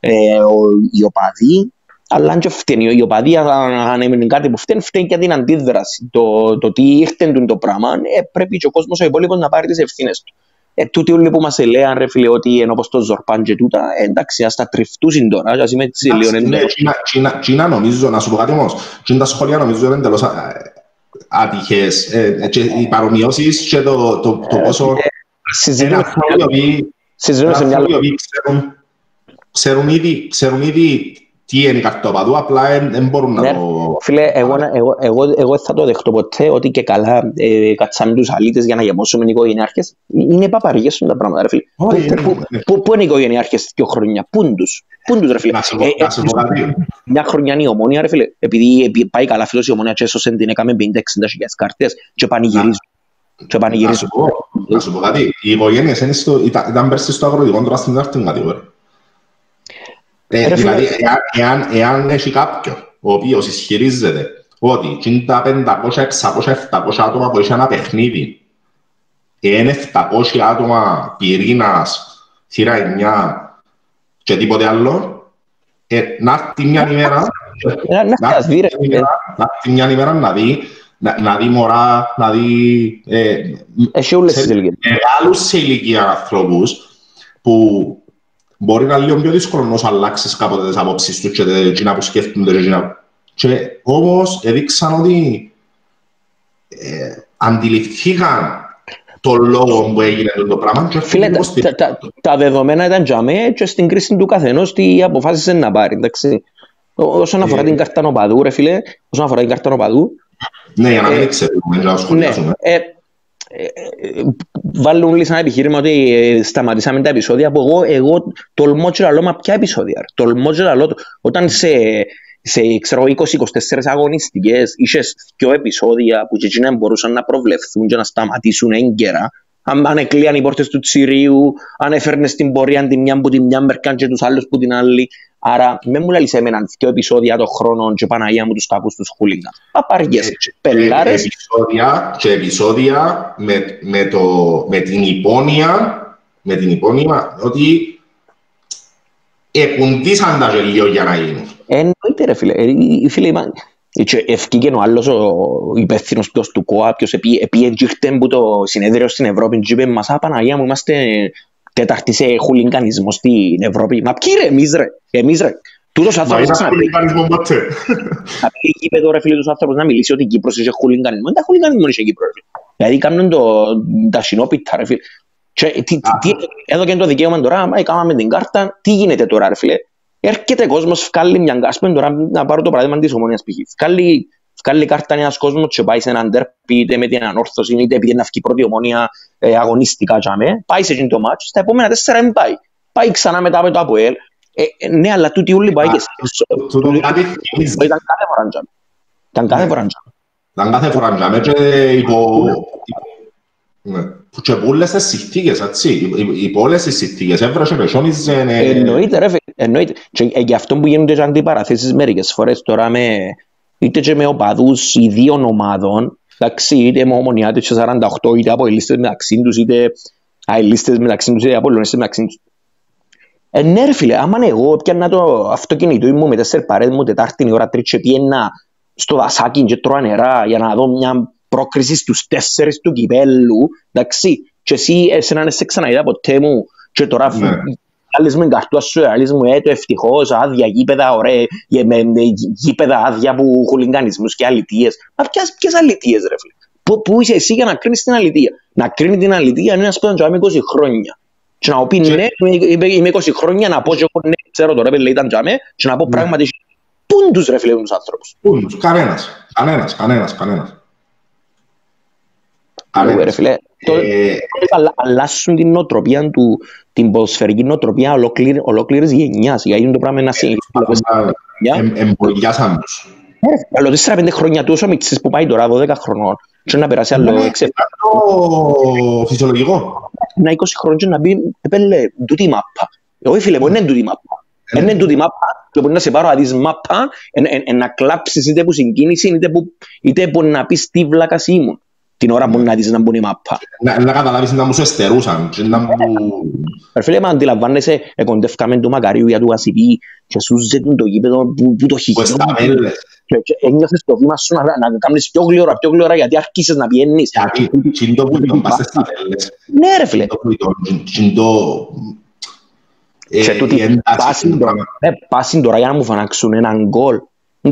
ε, ο, οι οπαδοί, αλλά αν και φταίνει, οι οπαδοί αν- αν έμεινε κάτι που φταίνει, φταίνει και την αντίδραση. Το, το τι ήρθε το πράγμα, ε, πρέπει και ο κόσμος ο υπόλοιπος να πάρει τις ευθύνες του. Ε, τούτοι όλοι που μας έλεγαν ρε φίλε ότι είναι όπως το Ζορπάν και τούτα, ε, εντάξει ας τα τριφτούσιν τώρα, ας είμαι έτσι λίγο Εντάξει, ναι, εντός. Κίνα- Κίνα- Κίνα νομίζω, να σου πω κάτι όμως, Κίνα τα σχόλια νομίζω είναι εντελώς α- άτυχες. Ε, και οι παρομοιώσεις και το, το, το πόσο είναι Συζητούμε σε άνθρωποι οι μια- οποίοι- συζητούμε σε είναι μια άνθρωποι οι οποίοι ξέρουν, ξέρουν ήδη, ξέρουν ήδη τι είναι η καρτοπαδού, απλά δεν μπορούν να Ναι, το... Φίλε, εγώ, εγώ, εγώ, εγώ θα το δεχτώ ποτέ ότι και καλά ε, κατσάνε τους αλήτες για να γεμώσουμε οι οικογενειάρχες. Είναι παπαριές σου τα πράγματα, ρε φίλε. Όχι, Πού- είναι- πού- Πού πού είναι οι οικογενειάρχες δύο χρόνια, πού είναι τους, πού είναι τους ρε φίλε; Να σου πω- Ε, να σου πω κάτι. Μια χρονιά είναι η ομόνια ρε φίλε, επειδή επί- πάει καλά φίλος η ομόνια και έσωσε την έκαμε 50-60 χιλιάδες κάρτες και πανηγυρίζουν. Και Να πανηγυρίζουν. σου πω, να σου πω κάτι. Οι οικογένειες είναι στο, ήταν, ήταν πέρσι στο αγροτικό τώρα στην τέταρτη κατηγορία. Ε, Ρε φίλε. δηλαδή, εάν, εάν, εάν έχει κάποιον ο οποίος ισχυρίζεται ότι είναι τα 500, 600, 700 άτομα που έχει ένα παιχνίδι είναι 700 άτομα πυρήνας, θύρα 9 και τίποτε άλλο, ε, να έρθει μια ημέρα Ε, Να να φτιάς δει ρε έρθει μια φίλε. ημέρα- να έρθει μια ημέρα να δει να, να δει μωρά, να δει ε, Έχει όλες τις σε ηλικίες. μεγάλους σε ηλικία ανθρώπους που μπορεί να είναι λίγο πιο δύσκολο να σου αλλάξεις κάποτε τις απόψεις τους και τα εκείνα που σκέφτονται και εκείνα. Και όμως έδειξαν ότι ε, αντιληφθήκαν το λόγο που έγινε το πράγμα και Φίλε, τα, τα, τα, τα δεδομένα ήταν για μέ και στην κρίση του καθενός τι αποφάσισε να πάρει, εντάξει. Ό- Όσον αφορά Ε. την κάρτα νοπαδού, ρε φίλε, όσον αφορά την κάρτα νοπαδού, Ναι, για να μην ε, ξέρουμε, για να ναι, σχολιάσουμε. ε, ε, ε, βάλουν όλοι σαν επιχείρημα ότι ε, σταματήσαμε τα επεισόδια που εγώ, εγώ τολμώ και λαλώ, μα ποια επεισόδια, ρε; τολμώ και λαλώ, όταν σε, σε ξέρω, 20-24 αγωνιστικές είχες δυο επεισόδια που και εκείνα μπορούσαν να προβλεφθούν και να σταματήσουν έγκαιρα αν, αν εκλείαν οι πόρτες του Τσιρίου, αν έφερνες την πορεία τη μια που τη μια μερκάν και τους άλλους που την άλλη. Άρα, με μου λαλείς εμένα δυο επεισόδια το χρόνο και Παναγία μου τους κακούς τους χούλιγκα. Παπαριές, Ε, και- πελάρες, επεισόδια, και επεισόδια με, με, το, με την υπόνοια, με την υπόνοια ότι εκουντήσαν τα και λίγο για να γίνουν. Εννοείται ρε φίλε. Ε, οι φίλοι μα- και Ευκήγεν ο άλλος ο υπεύθυνος ποιος του ΚΟΑ, ποιος επί- επίεντζιχτε που το συνέδριο στην Ευρώπη και είπε μας «Α, Παναγία μου, είμαστε τέταρτη σε χουλιγκανισμό στην Ευρώπη». Μα ποιοι ρε, εμείς ρε, εμείς ρε. Τούτος Μα άνθρωπος ήταν να πει, χουλιγανισμός ποτέ. να πει γήπεδο ρε φίλε τους άνθρωπους να μιλήσει ότι η Κύπρος είχε χουλιγκανισμό. Δεν τα χουλιγκανισμό είχε η Κύπρος ρε φίλε. Δηλαδή κάνουν το, τα συνόπιτα ρε φίλε. Και, τι, τι, τι, εδώ και είναι το δικαίωμα τώρα, μα έκαναμε την κάρτα, τι γίνεται τώρα ρε φίλε. Έρχεται κόσμος, βγάλει μια κάρτα, ας πούμε τώρα να πάρω το παράδειγμα της ομόνιας π.χ. Βγάλει, βγάλει κάρτα ένας κόσμος και πάει σε έναν τέρπι, είτε με την ανόρθωση, είτε επειδή να βγει πρώτη ομόνια ε, αγωνιστικά για με, πάει σε εκείνο το μάτσο, στα επόμενα τέσσερα δεν πάει. Πάει ξανά μετά με το ΑΠΟΕΛ. Ε, ε, ναι, αλλά τούτοι όλοι πάει και σε- Τούτο κάτι θυμίζει. ήταν κάθε φορά τζαμ. Ήταν κάθε φορά τζαμ. Ήταν κάθε φορά για μένα και υπό... Ναι. Και από όλες τις συνθήκες, έτσι. Υπό- Υπό όλες τις συνθήκες. Έβρασε με σιόνιζε... ε, Εννοείται ρε φίλε, εννοείται. Και ε, γι' αυτό που γίνονται και αντιπαραθέσεις μερικές φορές τώρα με, είτε και με οπαδούς ιδίων ομάδων, εντάξει, είτε με ομονιάτες και 48, είτε από λίστες μεταξύ τους, είτε αελίστες μεταξύ τους, είτε από λίστες μεταξύ τους. Ε, ναι ρε φίλε, άμα εγώ πιάνα το αυτοκίνητο μου με τέσσερ παρέες μου Τετάρτη η ώρα τρίτη και πιένα στο δασάκι και τρώα νερά για να δω μια πρόκριση στους τέσσερις του κυπέλου, εντάξει, και εσύ εσένα δεν σε ξαναείδα ποτέ μου και τώρα Ναι. Άλλες με καρτούα σου, άλλες μου έτω ευτυχώς, άδεια γήπεδα, ωραία, γε- με, με γήπεδα άδεια που χουλιγκανισμούς και αλητίες. Μα ποιες, ποιες αλητίες ρε φίλε; Πού, πού είσαι εσύ για να κρίνεις την αλητία; Να κρίνει την αλητία είναι ένας που ήταν 20 χρόνια. Και να μου πει Και- ναι, είμαι, είμαι 20 χρόνια, να πω και εγώ ναι, ξέρω το ρε παιδί ήταν τζαμέ, και να πω Ναι. πράγματι πού είναι τους ρε φίλε τους άνθρωπους. Πού, Κανένας. Κανένας. Κανένας. Κανένας. Ρε Κανένας. φίλε, το- Ε, αλλα- αλλάσουν την νοοτροπία του, την ποδοσφαιρική νοοτροπία ολόκληρη- ολόκληρης γενιάς. Γιατί είναι το πράγμα να συνεχίσει. εμ- Εμβολιάσαν τους. Αλλά 4-5 χρόνια τόσο μητσής που πάει τώρα 12 χρονών και να περάσει άλλο Ναι. 6 Το φυσιολογικό. να 20 χρόνια και να πει «Επέλε, τούτη η μάπα». Όχι φίλε, μπορεί να είναι τούτη η μάπα. Ε. Δεν είναι τούτη η μάπα και μπορεί να σε πάρω αδείς μάπα εν- εν- εν να κλάψεις είτε που συγκίνηση είτε που, είτε που να πεις τι βλάκας ήμουν την ώρα που να δεις να μπουν η μάπα. Να, να καταλάβεις να μου σου εστερούσαν. και να μου... Ρε φίλε, μα αντιλαμβάνεσαι, εκοντεύκαμε του Μακαρίου για του Ασιπί και σου ζέτουν το γήπεδο που, που το Που χειγιό εσταμέλες. και, και ένιωθες το βήμα σου να, να κάνεις πιο γλυόρα, πιο γλυόρα γιατί άρχισες να πιένεις. Γιατί τι είναι το που τον πας στις ταβέλες. Ναι ρε φίλε, Το που τον- τι είναι το... ε, Και τούτη η ένταση πάση του τώρα, πράγμα. ε, πάση τώρα για να μου φωνάξουν έναν γκολ.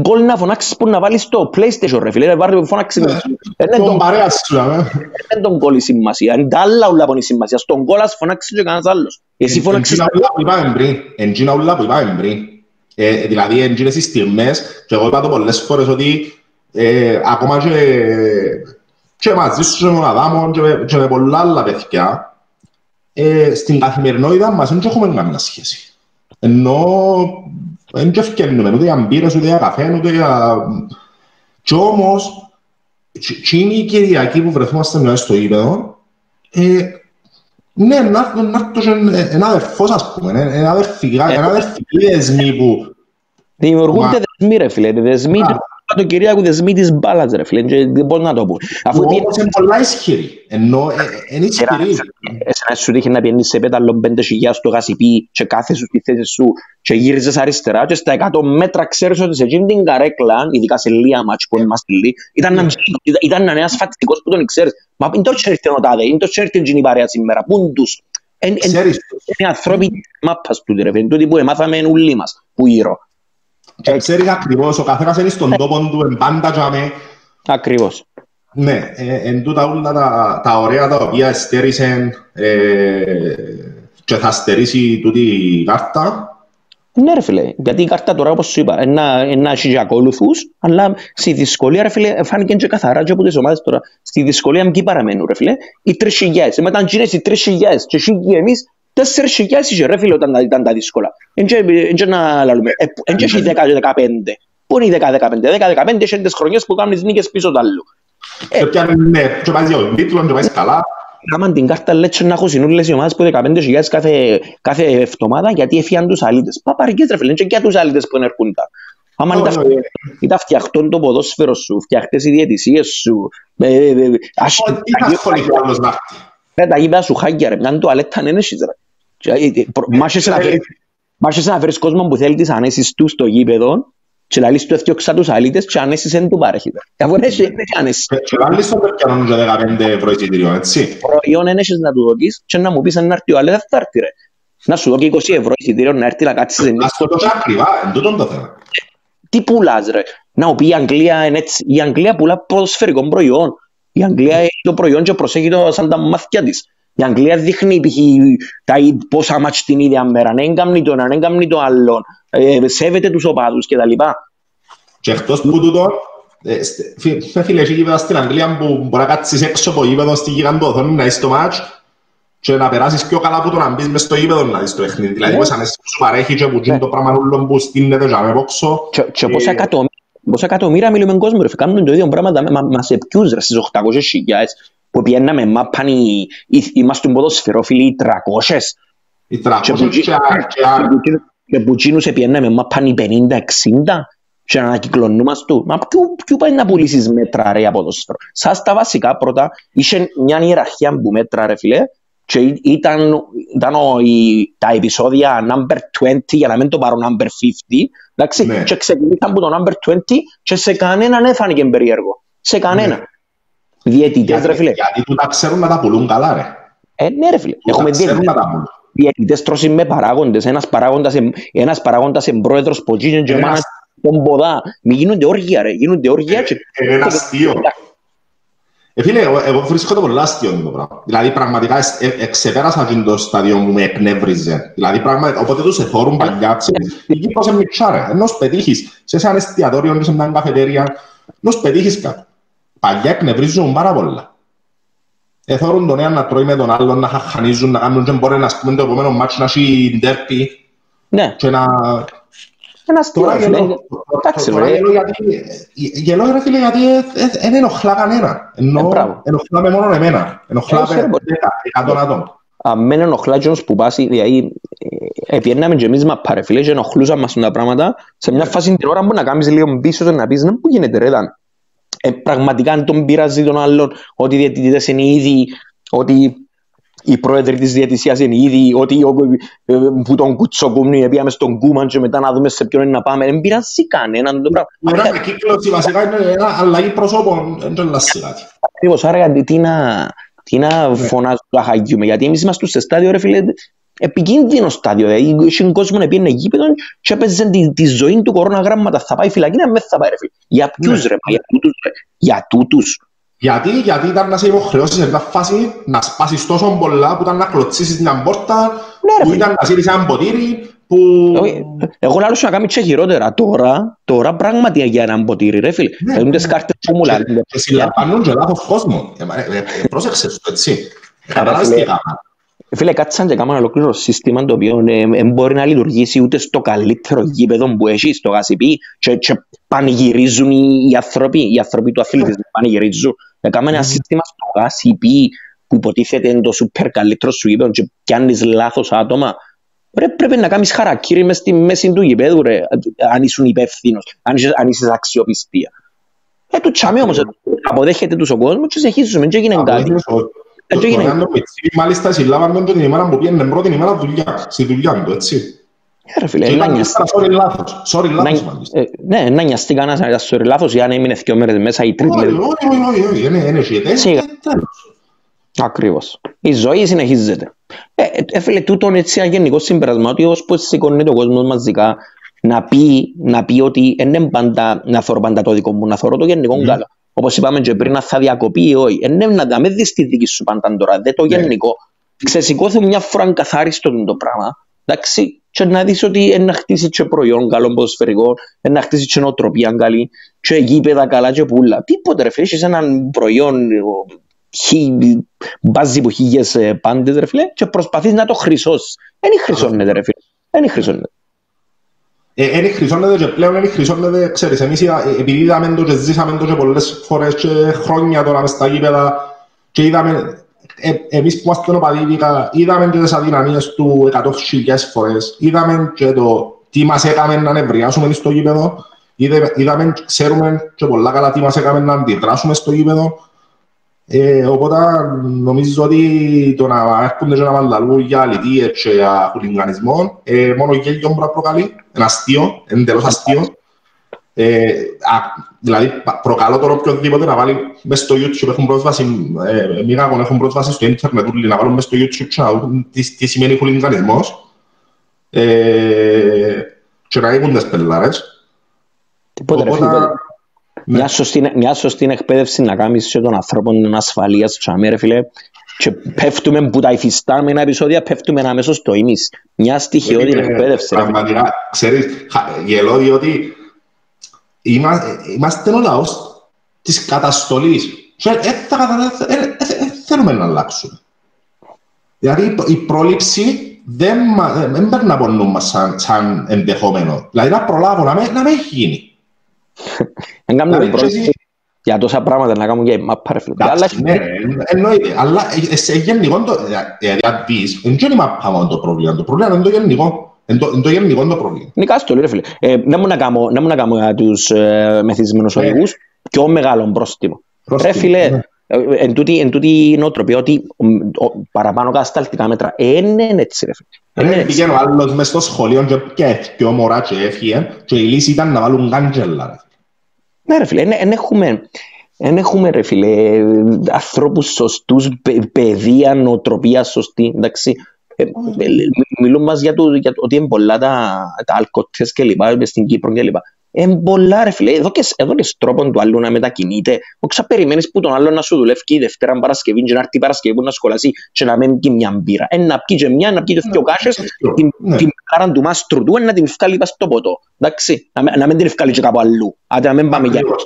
Γκολ να φωνάξεις που να βάλεις στο PlayStation ρε φίλε, ρε βάρε που φωνάξεις. Ναι. Δεν είναι Τον τον- παρέα σου, αμέ. δεν είναι τον γκολ η σημασία, είναι τα άλλα ούλα που είναι η σημασία. Στον γκολ ας φωνάξεις και κανένας άλλος. Εσύ φώναξες... Εντζίνα που είπαμε πριν. Εντζίνα ούλα που είπαμε πριν. Ε, δηλαδή, εντζίνες οι στιγμές, και εγώ είπα το πολλές φορές ότι ε, ακόμα και, και μαζί σου και με τον Αδάμο και, με, και με πολλά άλλα παιδιά, ε, στην καθημερινότητα μας δεν έχουμε καμία σχέση. Ενώ δεν και ευκαιρνούμε ούτε για μπύρες, ούτε για καφέ, ούτε για... Κι όμως, και είναι η Κυριακή που βρεθούμαστε μέσα στο ύπεδο, ε, ναι, να έρθω ένα αδερφός, ας πούμε, ένα αδερφική δεσμή που... Δημιουργούνται δεσμοί, ρε φίλε, δεσμοί το Κυριακού δεσμοί της μπάλας, ρε φίλε, πώς να το πω. Αφού όμως είναι πολλά ισχυρή, ενώ είναι ισχυρή. Εσένα σου τύχει να πιένεις σε πέταλο πέντε χιλιάς στο γασιπί και κάθε σου στη θέση σου και γύριζες αριστερά και στα 100 μέτρα ξέρεις ότι σε εκείνη την καρέκλα, ειδικά σε λίγα μάτς που είμαστε λίγοι, ήταν ένα νέας φατιστικός που τον ξέρεις. Μα είναι το τσέρτεν ο τάδε, είναι το τσέρτεν την παρέα σήμερα, πούν τους. Είναι ανθρώποι της μάπας του, ρε φίλε, τούτοι που εμάθαμε όλοι μας, που γύρω. Και ξέρει ακριβώς, ο καθένας είναι στον τόπο του, εν πάντα τζάμε. Ακριβώς. Ναι, ε, εν τούτα όλα τα, τα ωραία τα οποία στέρισαν ε, και θα στερήσει τούτη η κάρτα. Ναι ρε φίλε, γιατί η κάρτα τώρα όπως σου είπα, ένα έχει και ακόλουθους, αλλά στη δυσκολία ρε φίλε, φάνηκε και καθαρά και από τις ομάδες τώρα, στη δυσκολία μου και παραμένουν ρε φίλε, οι τρεις χιλιάδες, μετά γίνες οι τρεις χιλιάδες και εσύ και εμείς τέσσερις χιλιάδες είχε ρε φίλε όταν ήταν τα δύσκολα. Εν να λαλούμε, εν και έχει 10-15. Πού είναι οι 10-15, 10-15 έχει τις χρονιές που κάνουν τις νίκες πίσω του άλλου. Και πιάνε, ναι, και πάει δύο τίτλων και πάει καλά. Κάμαν την κάρτα λέτσι να έχουν συνούλες οι ομάδες που 15.000 κάθε, κάθε εβδομάδα γιατί έφυγαν τους αλήτες. Παπαρικές ρε φίλε, και για τους αλήτες που έρχονται. Άμα ήταν φτιαχτόν το ποδόσφαιρο σου, φτιαχτές οι διαιτησίες σου. Ρε τα γήπεδα σου χάγια ρε, μιαν τουαλέτα δεν έχεις ρε. Μάχεσαι να φέρεις κόσμο που θέλει τις ανέσεις τους στο γήπεδο και λαλείς του έφτιαξα τους αλήτες και ανέσεις δεν του παρέχει. Αφού έχει ανέσεις. Και λαλείς τον περκιανόν για 15 ευρώ εισιτήριο, έτσι. Προϊόν δεν έχεις να του δοκείς και να μου πεις αν έρθει ο αλέτας θα έρθει ρε. Να σου δω 20 ευρώ εισιτήριο να έρθει να κάτσεις. Ας το τόσο ακριβά, εν τούτον το θέμα. Τι πουλάς ρε. Να πει η Αγγλία, η Αγγλία πουλά ποδοσφαιρικό προϊόν. Η Αγγλία έχει το προϊόν και προσέχει το σαν τα μαθηκιά της. Η Αγγλία δείχνει π.χ. τα πόσα μάτς την ίδια μέρα. Δεν κάνει το ένα, δεν κάνει το άλλο. Ε, σέβεται τους οπαδούς κτλ. Και εκτός που τούτο, ε, φίλε, έχει γήπεδα στην Αγγλία που μπορεί να κάτσεις έξω από γήπεδο στη γίγαντο οθόνη να είσαι το μάτς και να περάσεις πιο καλά από το να μπεις μες στο γήπεδο να δεις το παιχνίδι. Δηλαδή, μέσα μέσα σου παρέχει και που γίνει το πράγμα όλο που στείνεται και αμέπόξω. Και πόσα εκατομμύρια Πόσα εκατομμύρια μιλούμε κόσμο ρε, κάνουν το ίδιο πράγμα μα, μας σε ποιους ρε, στις 800 χιλιάδες που πιέναμε μάπαν οι, είμαστε ποδοσφαιρόφιλοι οι 300. Οι 300 και που τσίνους πιέναμε μάπαν οι 50-60 και να ανακυκλωνούμαστε του. Μα ποιο πάει να πουλήσεις μέτρα ρε για ποδοσφαιρό. Σας τα βασικά πρώτα, είχε μια ιεραρχία που μέτρα ρε φίλε και ήταν, ήταν ο, η, τα επεισόδια number 20 για να μην το πάρω number 50 εντάξει, ναι. και ξεκινήσαν από το number 20 και σε κανέναν έφανηκε περίεργο. Σε κανένα. Ναι. Διαιτητές ρε φίλε. Γιατί του τα ξέρουν να τα πουλούν καλά ρε. Ε, ναι ρε φίλε. Έχουμε διαιτητές τρώσουν με παράγοντες. Ένας παράγοντας, ένας παράγοντας εμπρόεδρος που γίνει και εμάς τον ποδά. Μην γίνονται όργια ρε. Γίνονται όργια και... Είναι ένας αστείο. Ε, φίλε, εγώ, εγώ βρίσκω το πολύ αστείο το πράγμα. Δηλαδή, πραγματικά εξεπέρασα και το στάδιο μου με εκνεύριζε. Δηλαδή, πραγματικά, οπότε τους εθώρουν παλιά, η Κύπρος είναι μητσά, ρε. Ενώ πετύχεις σε ένα εστιατόριο, σε μια καφετέρια, ενώ πετύχεις κάτι. Παλιά εκνευρίζουν πάρα πολλά. Εθώρουν τον ένα να τρώει με τον άλλον, να χαχανίζουν, να κάνουν και μπορεί να πούμε το επόμενο μάτσο να έχει ντέρπι. Ναι. Και να... Ένα αστείο. Εντάξει, ρε. Γελώ, ρε φίλε, γιατί δεν ενοχλά κανένα. Ενώ ενοχλά με μόνο εμένα. Ενοχλά με 10 άτομα. Αν με ενοχλά και που πάσει, δηλαδή, επιέρναμε και εμείς μα πάρε φίλε και ενοχλούσαν μας τα πράγματα, σε μια φάση την ώρα που να κάνεις λίγο πίσω και να πεις, να πού γίνεται ρε, ήταν. Ε, πραγματικά αν τον πειράζει τον άλλον, ότι οι διαιτητές είναι ήδη, ότι οι πρόεδροι της διαιτησίας είναι ήδη ότι ε, που τον κουτσοκούμνη πήγαμε στον Κούμαν και μετά να δούμε σε ποιον είναι να πάμε. Δεν πειράζει κανέναν το πράγμα. Ωραία, με κύκλωση βασικά είναι ένα αλλαγή προσώπων, δεν το λάσει κάτι. Ακριβώς, άρα γιατί τι να, τι να ναι. φωνάζω το αχαγιούμε, γιατί εμείς είμαστε σε στάδιο ρε φίλε, επικίνδυνο στάδιο, δηλαδή είχε κόσμο να πήγαινε γήπεδο και έπαιζε τη, τη ζωή του κορώναγράμματα, θα πάει φυλακή, να με θα πάει ρε φίλε. Για ποιους ναι. ρε, για τούτους ρε, για τούτους. Γιατί, γιατί ήταν να σε υποχρεώσεις σε μια φάση να σπάσεις τόσο πολλά που ήταν να κλωτσίσεις μια πόρτα που ήταν να σύρεις ένα ποτήρι που... Εγώ λάλλω να κάνει και χειρότερα. Τώρα, τώρα πράγματι για έναν ποτήρι, ρε φίλε. Ναι, Έχουν τις ναι. κάρτες που μου λένε. Και συλλαμβάνουν και λάθος κόσμο. Ε, ε, ε, Πρόσεξες το έτσι. Καταλάβεις τι φίλε. έκανα. Φίλε, κάτσαν και κάμαν ολόκληρο σύστημα το οποίο δεν μπορεί να λειτουργήσει ούτε στο καλύτερο γήπεδο που έχει, στο γασιπί και, και πανηγυρίζουν οι, οι άνθρωποι, οι άνθρωποι του αθλητισμού πανηγυρίζουν. Έκαμε ένα σύστημα στο γασιπί που υποτίθεται είναι το σούπερ καλύτερο σου γήπεδο και πιάνεις λάθος άτομα. Ρε, πρέπει να κάνεις χαρακτήρι μες στη μέση του γηπέδου, ρε, αν ήσουν υπεύθυνος, αν είσαι, αν είσαι αξιοπιστία. Ε, του τσάμε όμως, ε, αποδέχεται τους ο κόσμος και συνεχίζουμε και έγινε κάτι. Ε, Το- και το έγινε- Νάντο Μιτσί, Μάλιστα συλλάβαν τον την ημέρα που πήγαινε πρώτη ημέρα δουλειά, στη δουλειά του, έτσι. Ε, ρε φίλε, Και να ήταν νοιαστεί. ύστερα, sorry, λάθος. Sorry, λάθος, Να- μάλιστα. ε, Ναι, να νοιαστεί κανένας να ήταν λάθος ή αν έμεινε δύο μέρες μέσα ή τρεις Όχι, μέρες. όχι, όχι, όχι, όχι, είναι- είναι σχετές Σίγα. και τέλος. Ακριβώς. Η ζωή συνεχίζεται. Ε, ε, ε, φίλε, τούτον έτσι ένα γενικό συμπερασμα ότι ως πως σηκώνει το κόσμος μαζικά να πει, να πει ότι δεν είναι πάντα να θωρώ πάντα το δικό μου, να θωρώ το γενικό Μμμ. καλό. Όπως είπαμε και πριν, να θα διακοπεί ή όχι. Ε, ναι, να να μην δεις τη δική σου πάντα τώρα, δεν το Ναι. γενικό. Ξεσηκώθου μια φορά καθάριστο το πράγμα. Εντάξει, και να δεις ότι είναι να χτίσει και προϊόν καλό ποδοσφαιρικό, είναι να χτίσει και νοοτροπία καλή, και γήπεδα καλά και πουλά. Τίποτε ρε φίλε, έχεις έναν προϊόν ο, χι, μπάζει από χίλιες ε, πάντες ρε φίλε και προσπαθείς να το χρυσώσεις. Δεν χρυσώνεται ρε φίλε. Δεν χρυσώνεται. Ε, Εν χρυσώνεται και πλέον εν χρυσώνεται, ξέρεις, εμείς είδα- ε, επειδή είδαμε το και ζήσαμε το και πολλές φορές και χρόνια τώρα μες στα γήπεδα και είδαμε, ε, εμείς που είμαστε οπαδίδικα, είδαμε και τις αδυναμίες του εκατό χιλιάδες φορές, είδαμε και το τι μας έκαμε να νευριάσουμε στο γήπεδο, είδε- είδαμε, ξέρουμε και πολλά καλά τι μας έκαμε να αντιδράσουμε στο γήπεδο, ε, οπότε νομίζω ότι το να έρχονται και να μας λαλούν για αλητίες και για χουλιγανισμό, ε, μόνο γέλιο μπορεί να προκαλεί, είναι αστείο, είναι εντελώς αστείο. Ε, α, δηλαδή πα- προκαλώ τώρα οποιοδήποτε να βάλει μες στο YouTube έχουν πρόσβαση, ε, μίγαγον έχουν πρόσβαση στο ίντερνετ όλοι να βάλουν μες στο YouTube και να δουν τι, τι σημαίνει χουλιγανισμός ε, και να έχουν τις πελάρες. Τίποτε ρε Οπότε, φίλε. Ναι. Μια σωστή, μια σωστή εκπαίδευση να κάνεις και των ανθρώπων ασφαλείας τσάμε ρε φίλε και πέφτουμε που τα υφιστάμενα επεισόδια πέφτουμε αμέσως στο ίμις. Μια στοιχειώδη Είναι εκπαίδευση ρε φίλε. Πραγματικά, ξέρεις, χα- γελώ διότι είμα- είμαστε ο λαός της καταστολής. Και ε, θα κατα- ε, ε, ε, θέλουμε να αλλάξουμε. Δηλαδή η προ- η πρόληψη δεν, μα- δεν δεν παίρνει από νου μας σαν, σαν ενδεχόμενο. Δηλαδή να προλάβω, να με, να με έχει γίνει. Δεν κάνουμε Δηλαδή, πρόσβαση και εσύ- για τόσα πράγματα να κάνουμε για μάπα ρε φίλε. Αλλά Εντάξει, ναι, εν- εννοείται. Αλλά ε, σε γενικό, το- ε, δηλαδή αν δεις, δεν είναι η μάπα μόνο το πρόβλημα; Το πρόβλημα είναι το γενικό. Είναι το- είναι το γενικό το πρόβλημα. Νικά στο ρε φίλε. Ε, να μου να κάνω, να μου να κάνω για τους ε, μεθυσμένους Ναι. οδηγούς πιο μεγάλο πρόστιμο. Ρε Πρόστιμο, φίλε, ναι. ε, εν τούτη, εν τούτη η νοοτροπία ότι ο, ο, παραπάνω κατασταλτικά μέτρα. Ε, ναι, είναι έτσι ρε φίλε. Ε, Ρε, είναι έτσι. πήγαινε ο άλλος μες στο σχολείο και πιέθηκε πιο μωρά και έφυγε και η λύση ήταν να βάλουν κάντζελα. Ρε. Ναι ρε φίλε, εν, εν έχουμε, εν έχουμε ρε φίλε ανθρώπους σωστούς, παι, παιδεία, νοοτροπία σωστή, εντάξει. Ε, ε, μιλούν μας για, το, για το ότι είναι πολλά τα, τα αλκοτές και λοιπά, μες στην Κύπρο και λοιπά. Είναι πολλά ρε φίλε, εδώ και, εδώ και τρόπον του άλλου να μετακινείται. Όχι περιμένεις που τον άλλο να σου δουλεύει και η Δευτέρα Παρασκευή και να έρθει η Παρασκευή που να σχολάσει και να μην πιει μια μπύρα. Ε, να πιει και μια, να πιει και δυο κάσες, την, Ναι. την κάραν του μάστρου του, ε, να την ευκάλει πας στο ποτό. Εντάξει, να, μην- να μην την ευκάλει και κάπου αλλού. Άντε να μην πάμε για Ακριβώς.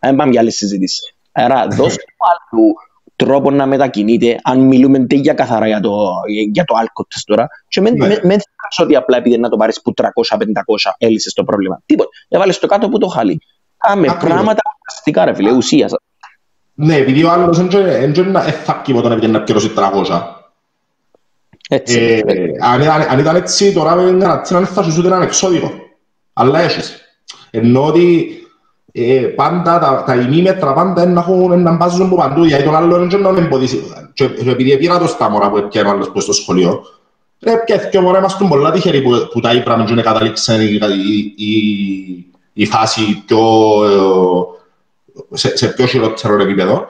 να μην πάμε για άλλη συζήτηση. Άρα δώσ' του άλλου τρόπο να μετακινείται, αν μιλούμε τε για καθαρά για το, για το alcohol τώρα, και μην Ναι. ναι. με, ότι απλά επειδή να το πάρεις που 300-500 έλυσες το πρόβλημα. Τίποτα. Έβαλες το κάτω που το χαλί. Κάμε Ακριβώς. πράγματα αστικά ρε φίλε, ουσίας. Ναι, επειδή ο άλλος δεν δεν- δεν να- ε, θα πει όταν έβγαινε να πληρώσει 300. Έτσι. Ε, αν ήταν- Αν ήταν έτσι, τώρα δεν δεν θα σου ούτε έναν εξώδικο. Αλλά έχεις. Ενώ ότι ε, πάντα τα, τα ημίμετρα πάντα είναι να έχουν να μπάζουν από παντού, γιατί τον άλλον δεν να εμποδίσει. Και, και επειδή πήρα το στα μωρά που έπιανε ο άλλος που στο σχολείο, ρε πιέθηκε και μωρά είμαστε πολλά τυχεροί που, που τα είπαμε και καταλήξαν η, η, η, η φάση πιο, ε, σε, σε πιο χειρότερο επίπεδο.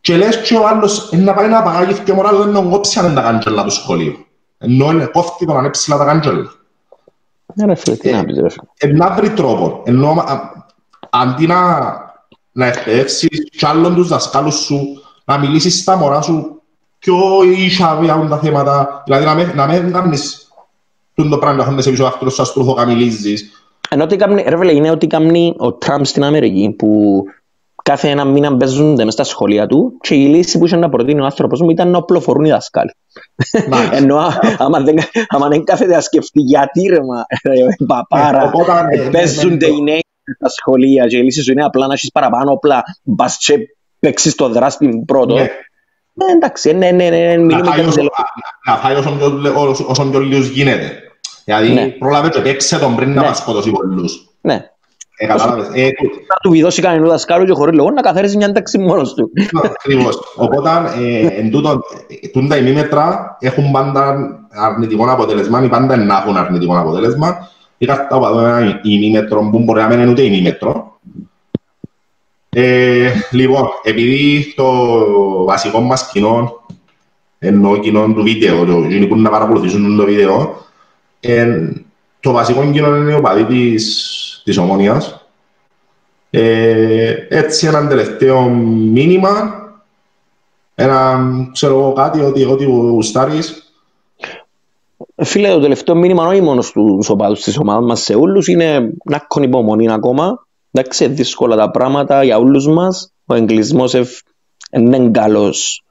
Και λες και ο άλλος ε, να πάει να παγάγει και μωράς δεν τον κόψει αν είναι τα κάντζελα του σχολείου. Ενώ είναι κόφτη τον ανέψηλα τα κάντζελα. Ναι ρε φίλε, τι να πεις ρε φίλε. Ε, να βρει τρόπο. Ενώ α, αντί να, να εκπαιδεύσεις κι άλλον τους δασκάλους σου, να μιλήσεις στα μωρά σου πιο ίσα για τα θέματα. Δηλαδή να μην, να μην κάνεις το πράγμα να χάνεσαι πίσω αυτό σου αστροφοκαμιλίζεις. Ενώ ότι κάνει, ρε βέλε, είναι ότι κάνει ο Τραμπ στην Αμερική που κάθε ένα μήνα παίζονται μες στα σχολεία του και η λύση που είχε να προτείνει ο άνθρωπος μου ήταν να οπλοφορούν οι δασκάλοι. Ενώ άμα δεν, άμα δεν κάθεται να σκεφτεί γιατί ρε μα, ρε, παπάρα, παίζονται οι νέοι στα σχολεία και η λύση σου είναι απλά να έχεις παραπάνω όπλα, μπας και παίξεις το δράστη πρώτο. Ναι, εντάξει, ναι, ναι, ναι, μιλούμε για Να φάει όσο πιο λίγους γίνεται. Δηλαδή πρόλαβε και παίξε τον πριν να μας σκοτώσει πολλούς. Ναι. Ε, κατάλαβες. Ε, θα του βιδώσει κανένα δασκάλου και χωρίς λόγο να καθαρίσει μια ένταξη μόνος του. Ακριβώς. Οπότε, εν τούτο, τα ημίμετρα έχουν πάντα αρνητικό αποτέλεσμα ή πάντα να έχουν αρνητικό αποτέλεσμα. Είχα τα ένα ημίμετρο που μπορεί να μην είναι ούτε ημίμετρο. Ε, λοιπόν, επειδή το βασικό μας κοινό, ενώ κοινό του βίντεο, το κοινό που να παρακολουθήσουν το βίντεο, ε, το βασικό κοινό είναι ο παδί της της Ομόνιας. Ε, έτσι έναν τελευταίο μήνυμα, ένα, ξέρω εγώ κάτι, ότι, ότι γουστάρεις. Φίλε, το τελευταίο μήνυμα όχι μόνος στους οπαδούς της ομάδας μας σε όλους, είναι να έχουν υπομονή ακόμα. Εντάξει, δύσκολα τα πράγματα για όλους μας. Ο εγκλισμός είναι καλός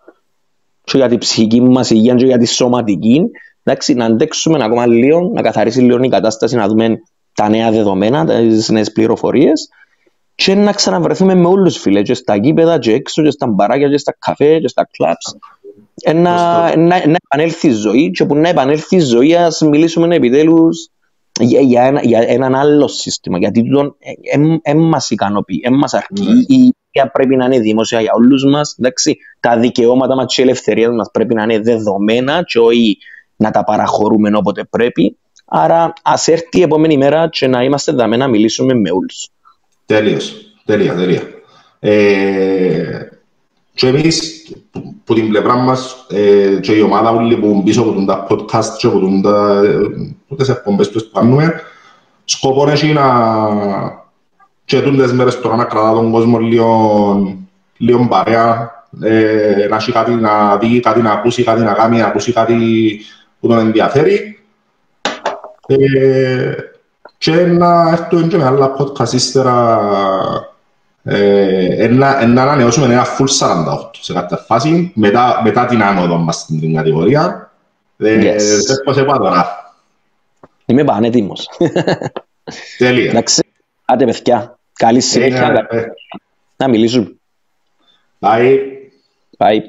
και για την ψυχική μας υγεία και για τη σωματική. Εντάξει, να αντέξουμε ακόμα λίγο, να καθαρίσει λίγο η κατάσταση, να δούμε τα νέα δεδομένα, τις νέες πληροφορίες και να ξαναβρεθούμε με όλους φίλε, και στα γήπεδα, και έξω, και στα μπαράκια, και στα καφέ, και στα κλαμπς. Να, να, να επανέλθει η ζωή και που να επανέλθει η ζωή ας μιλήσουμε επιτέλους για, για, ένα, για έναν άλλο σύστημα γιατί τούτο δεν μας ικανοποιεί, δεν μας αρκεί mm. η υγεία πρέπει να είναι δημόσια για όλους μας εντάξει, τα δικαιώματα μας και η ελευθερία μας πρέπει να είναι δεδομένα και όχι να τα παραχωρούμε όποτε πρέπει Άρα ας έρθει η επόμενη μέρα και να είμαστε δαμέ να μιλήσουμε με όλους. Τέλειος. Τέλεια, τέλεια. Ε, και εμείς, που την πλευρά μας, ε, και η ομάδα όλοι που πίσω από τα podcast και από τα, τις εκπομπές που κάνουμε, σκοπό έχει να και τούντες μέρες τώρα να κρατά τον κόσμο λίγο, λίγο παρέα, ε, να έχει κάτι να δει, κάτι να ακούσει, κάτι να κάνει, να ακούσει κάτι που τον ενδιαφέρει. Ε, και να έρθουν και με άλλα podcast ύστερα ε, να ανανεώσουμε ένα full 48 σε κάποια φάση μετά, μετά την άνοδο μας στην κατηγορία. Ε, yes. Πώς είπα τώρα; Είμαι πανέτοιμος. Τέλεια. Εντάξει, άντε παιδιά. Καλή συνέχεια. Να μιλήσουμε. Bye. Bye.